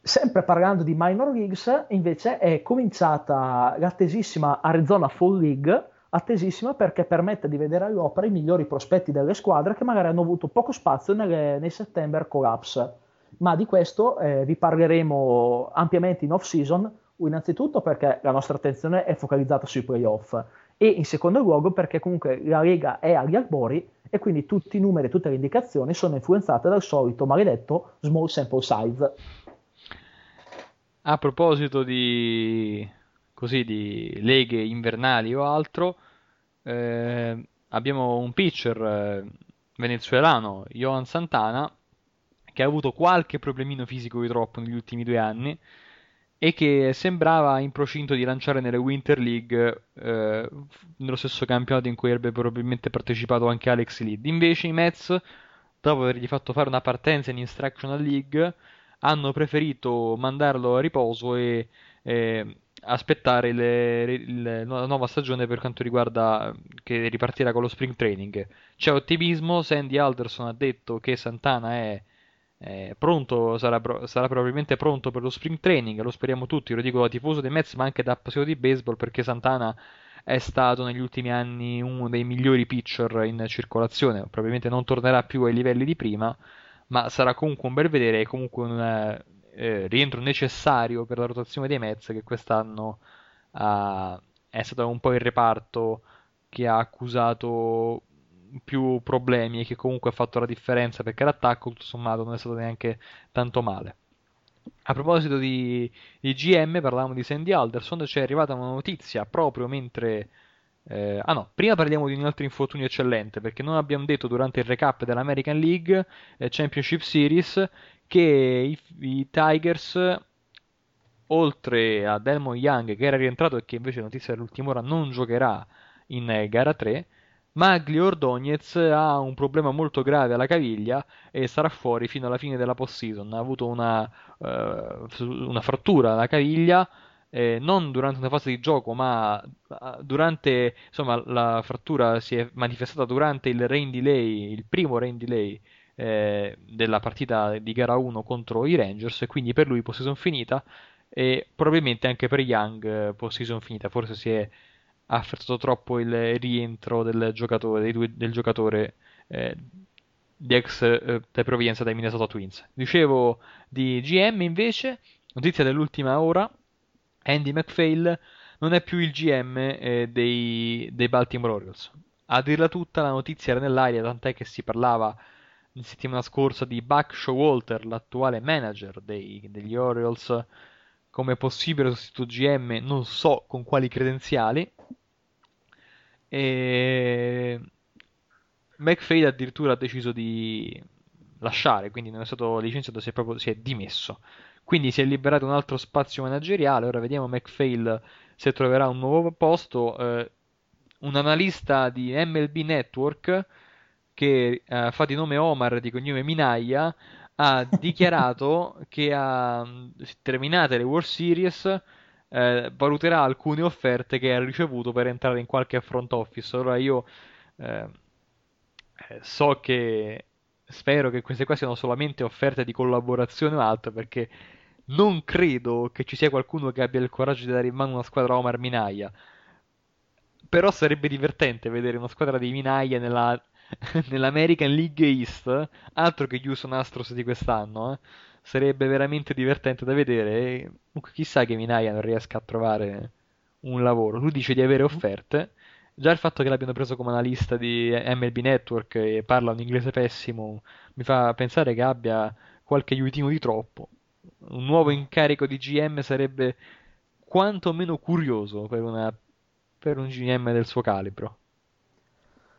Sempre parlando di minor leagues, invece è cominciata l'attesissima Arizona Fall League, attesissima perché permette di vedere all'opera i migliori prospetti delle squadre che magari hanno avuto poco spazio nelle, nei September Collapse. Ma di questo eh, vi parleremo ampiamente in off-season, innanzitutto perché la nostra attenzione è focalizzata sui playoff e in secondo luogo perché comunque la Lega è agli albori e quindi tutti i numeri, tutte le indicazioni sono influenzate dal solito maledetto small sample size. A proposito di, così, di leghe invernali o altro, eh, abbiamo un pitcher eh, venezuelano, Johan Santana, che ha avuto qualche problemino fisico di troppo negli ultimi due anni e che sembrava in procinto di lanciare nelle Winter League eh, nello stesso campionato in cui avrebbe probabilmente partecipato anche Alex Lead. Invece i Mets, dopo avergli fatto fare una partenza in Instructional League, hanno preferito mandarlo a riposo e eh, aspettare le- il- la nuova stagione per quanto riguarda che ripartirà con lo spring training. C'è ottimismo, Sandy Alderson ha detto che Santana è eh, pronto, sarà, sarà probabilmente pronto per lo spring training, lo speriamo tutti, lo dico da tifoso dei Mets ma anche da appassionato di baseball perché Santana è stato negli ultimi anni uno dei migliori pitcher in circolazione, probabilmente non tornerà più ai livelli di prima, ma sarà comunque un bel vedere e comunque un eh, eh, rientro necessario per la rotazione dei Mets che quest'anno ha- è stato un po' il reparto che ha accusato più problemi e che comunque ha fatto la differenza perché l'attacco tutto sommato non è stato neanche tanto male. A proposito di, di GM, parlavamo di Sandy Alderson, ci è arrivata una notizia proprio mentre... eh, ah no, prima parliamo di un altro infortunio eccellente, perché non abbiamo detto durante il recap dell'American League eh, Championship Series che i, i Tigers, oltre a Delmon Young che era rientrato e che invece notizia dell'ultima ora non giocherà in gara 3, Maglio Ordonez ha un problema molto grave alla caviglia e sarà fuori fino alla fine della post-season. Ha avuto una, eh, una frattura alla caviglia, eh, non durante una fase di gioco, ma eh, durante, insomma, la frattura si è manifestata durante il rain delay, il primo rain delay eh, della partita di gara 1 contro i Rangers, e quindi per lui post-season finita e probabilmente anche per Young eh, post-season finita. Forse si è ha affrettato troppo il rientro del giocatore, due- del giocatore eh, di ex eh, di provenienza dai Minnesota Twins. Dicevo di GM invece, notizia dell'ultima ora, Andy McPhail non è più il GM eh, dei, dei Baltimore Orioles. A dirla tutta la notizia era nell'aria, tant'è che si parlava la settimana scorsa di Buck Showalter, l'attuale manager dei- degli Orioles, come possibile sostituto GM, non so con quali credenziali. E McFade addirittura ha deciso di lasciare, quindi non è stato licenziato, si è proprio si è dimesso. Quindi si è liberato un altro spazio manageriale. Ora vediamo McPhail se troverà un nuovo posto. Eh, un analista di MLB Network che eh, fa di nome Omar, di cognome Minaya, ha (laughs) dichiarato che a terminate le World Series eh, valuterà alcune offerte che ha ricevuto per entrare in qualche front office. Ora io eh, eh, so che spero che queste qua siano solamente offerte di collaborazione o altro, perché non credo che ci sia qualcuno che abbia il coraggio di dare in mano una squadra Omar Minaya. Però sarebbe divertente vedere una squadra di Minaya nella, (laughs) nell'American League East, altro che Houston Astros di quest'anno, eh. Sarebbe veramente divertente da vedere. E chissà che Minaya non riesca a trovare un lavoro. Lui dice di avere offerte. Già il fatto che l'abbiano preso come analista di MLB Network e parla un inglese pessimo mi fa pensare che abbia qualche aiutino di troppo. Un nuovo incarico di GM sarebbe quantomeno curioso per una- per un GM del suo calibro.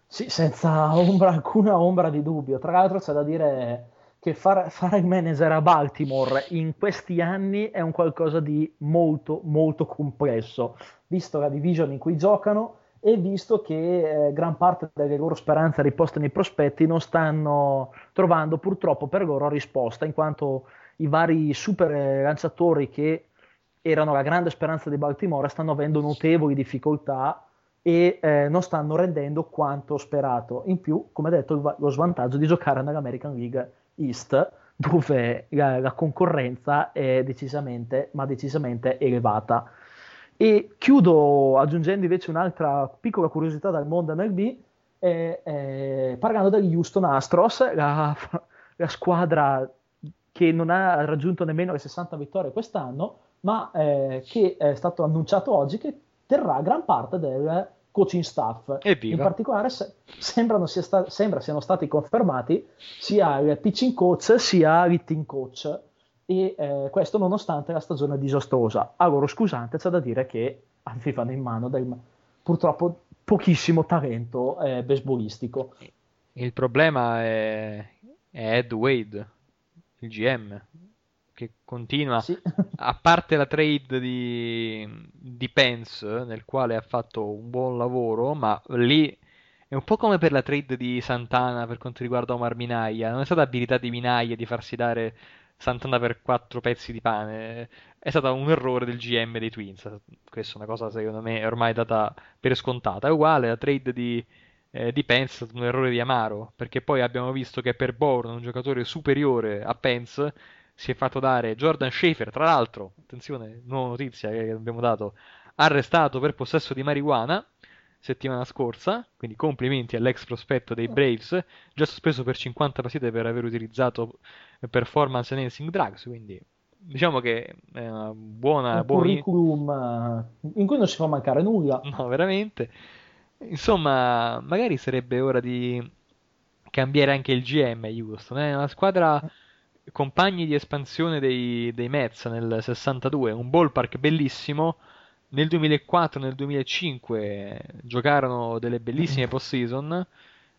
Sì, senza ombra, alcuna ombra di dubbio. Tra l'altro c'è da dire che far- fare il manager a Baltimore in questi anni è un qualcosa di molto molto complesso, visto la division in cui giocano e visto che eh, gran parte delle loro speranze riposte nei prospetti non stanno trovando purtroppo per loro risposta, in quanto i vari super lanciatori che erano la grande speranza di Baltimore stanno avendo notevoli difficoltà e eh, non stanno rendendo quanto sperato. In più, come detto, lo svantaggio di giocare nell'American League East, dove la, la concorrenza è decisamente, ma decisamente elevata. E chiudo aggiungendo invece un'altra piccola curiosità dal mondo MLB, eh, eh, parlando degli Houston Astros, la, (laughs) la squadra che non ha raggiunto nemmeno le 60 vittorie quest'anno, ma eh, che è stato annunciato oggi che terrà gran parte del coaching staff. In particolare se- sembrano sia sta- sembra siano stati confermati sia il pitching coach sia l'hitting coach e eh, questo nonostante la stagione disastrosa. A loro scusante c'è da dire che (laughs) avevano in mano del, purtroppo pochissimo talento eh, baseballistico. Il problema è, è Ed Wade, il GM, che continua, Sì. a parte la trade di, di Pence, nel quale ha fatto un buon lavoro, ma lì è un po' come per la trade di Santana per quanto riguarda Omar Minaya, non è stata abilità di Minaya di farsi dare Santana per quattro pezzi di pane, è stato un errore del GM dei Twins, questa è una cosa secondo me ormai data per scontata, è uguale la trade di eh, di Pence è stato un errore di Amaro, perché poi abbiamo visto che per Bourne, un giocatore superiore a Pence, si è fatto dare Jordan Schaefer, tra l'altro, attenzione, nuova notizia che abbiamo dato, arrestato per possesso di marijuana settimana scorsa, quindi complimenti all'ex prospetto dei Braves, già sospeso per 50 partite per aver utilizzato performance enhancing drugs, quindi diciamo che è una buona, un buona curriculum eh, in cui non si fa mancare nulla. No, veramente. Insomma, magari sarebbe ora di cambiare anche il GM Houston. È una squadra compagni di espansione dei, dei Mets nel 62, un ballpark bellissimo. Nel 2004 nel 2005 giocarono delle bellissime postseason.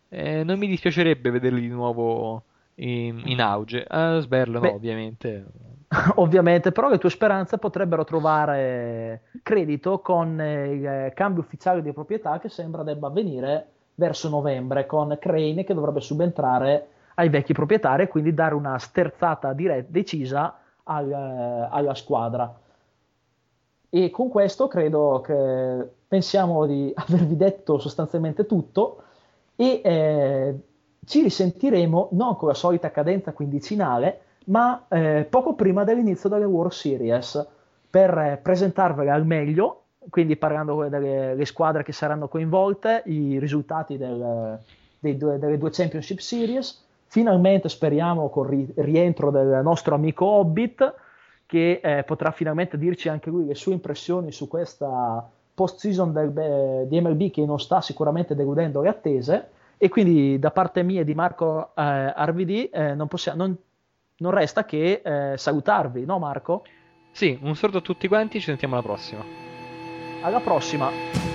E non mi dispiacerebbe vederli di nuovo in, in auge. A Sberlo, no, ovviamente. (laughs) Ovviamente, però le tue speranze potrebbero trovare credito con eh, il cambio ufficiale di proprietà che sembra debba avvenire verso novembre con Crane che dovrebbe subentrare ai vecchi proprietari e quindi dare una sterzata dire- decisa al- eh, alla squadra. E con questo credo che pensiamo di (laughs) avervi detto sostanzialmente tutto e eh, ci risentiremo non con la solita cadenza quindicinale, ma eh, poco prima dell'inizio delle World Series per eh, presentarvele al meglio, quindi parlando delle le squadre che saranno coinvolte, i risultati del- dei delle due Championship Series. Finalmente speriamo con il rientro del nostro amico Hobbit che eh, potrà finalmente dirci anche lui le sue impressioni su questa post-season del, eh, di MLB che non sta sicuramente deludendo le attese. E quindi da parte mia e di Marco eh, RVD eh, non, possiamo, non, non resta che eh, salutarvi, no Marco? Sì, un saluto a tutti quanti, ci sentiamo alla prossima. Alla prossima!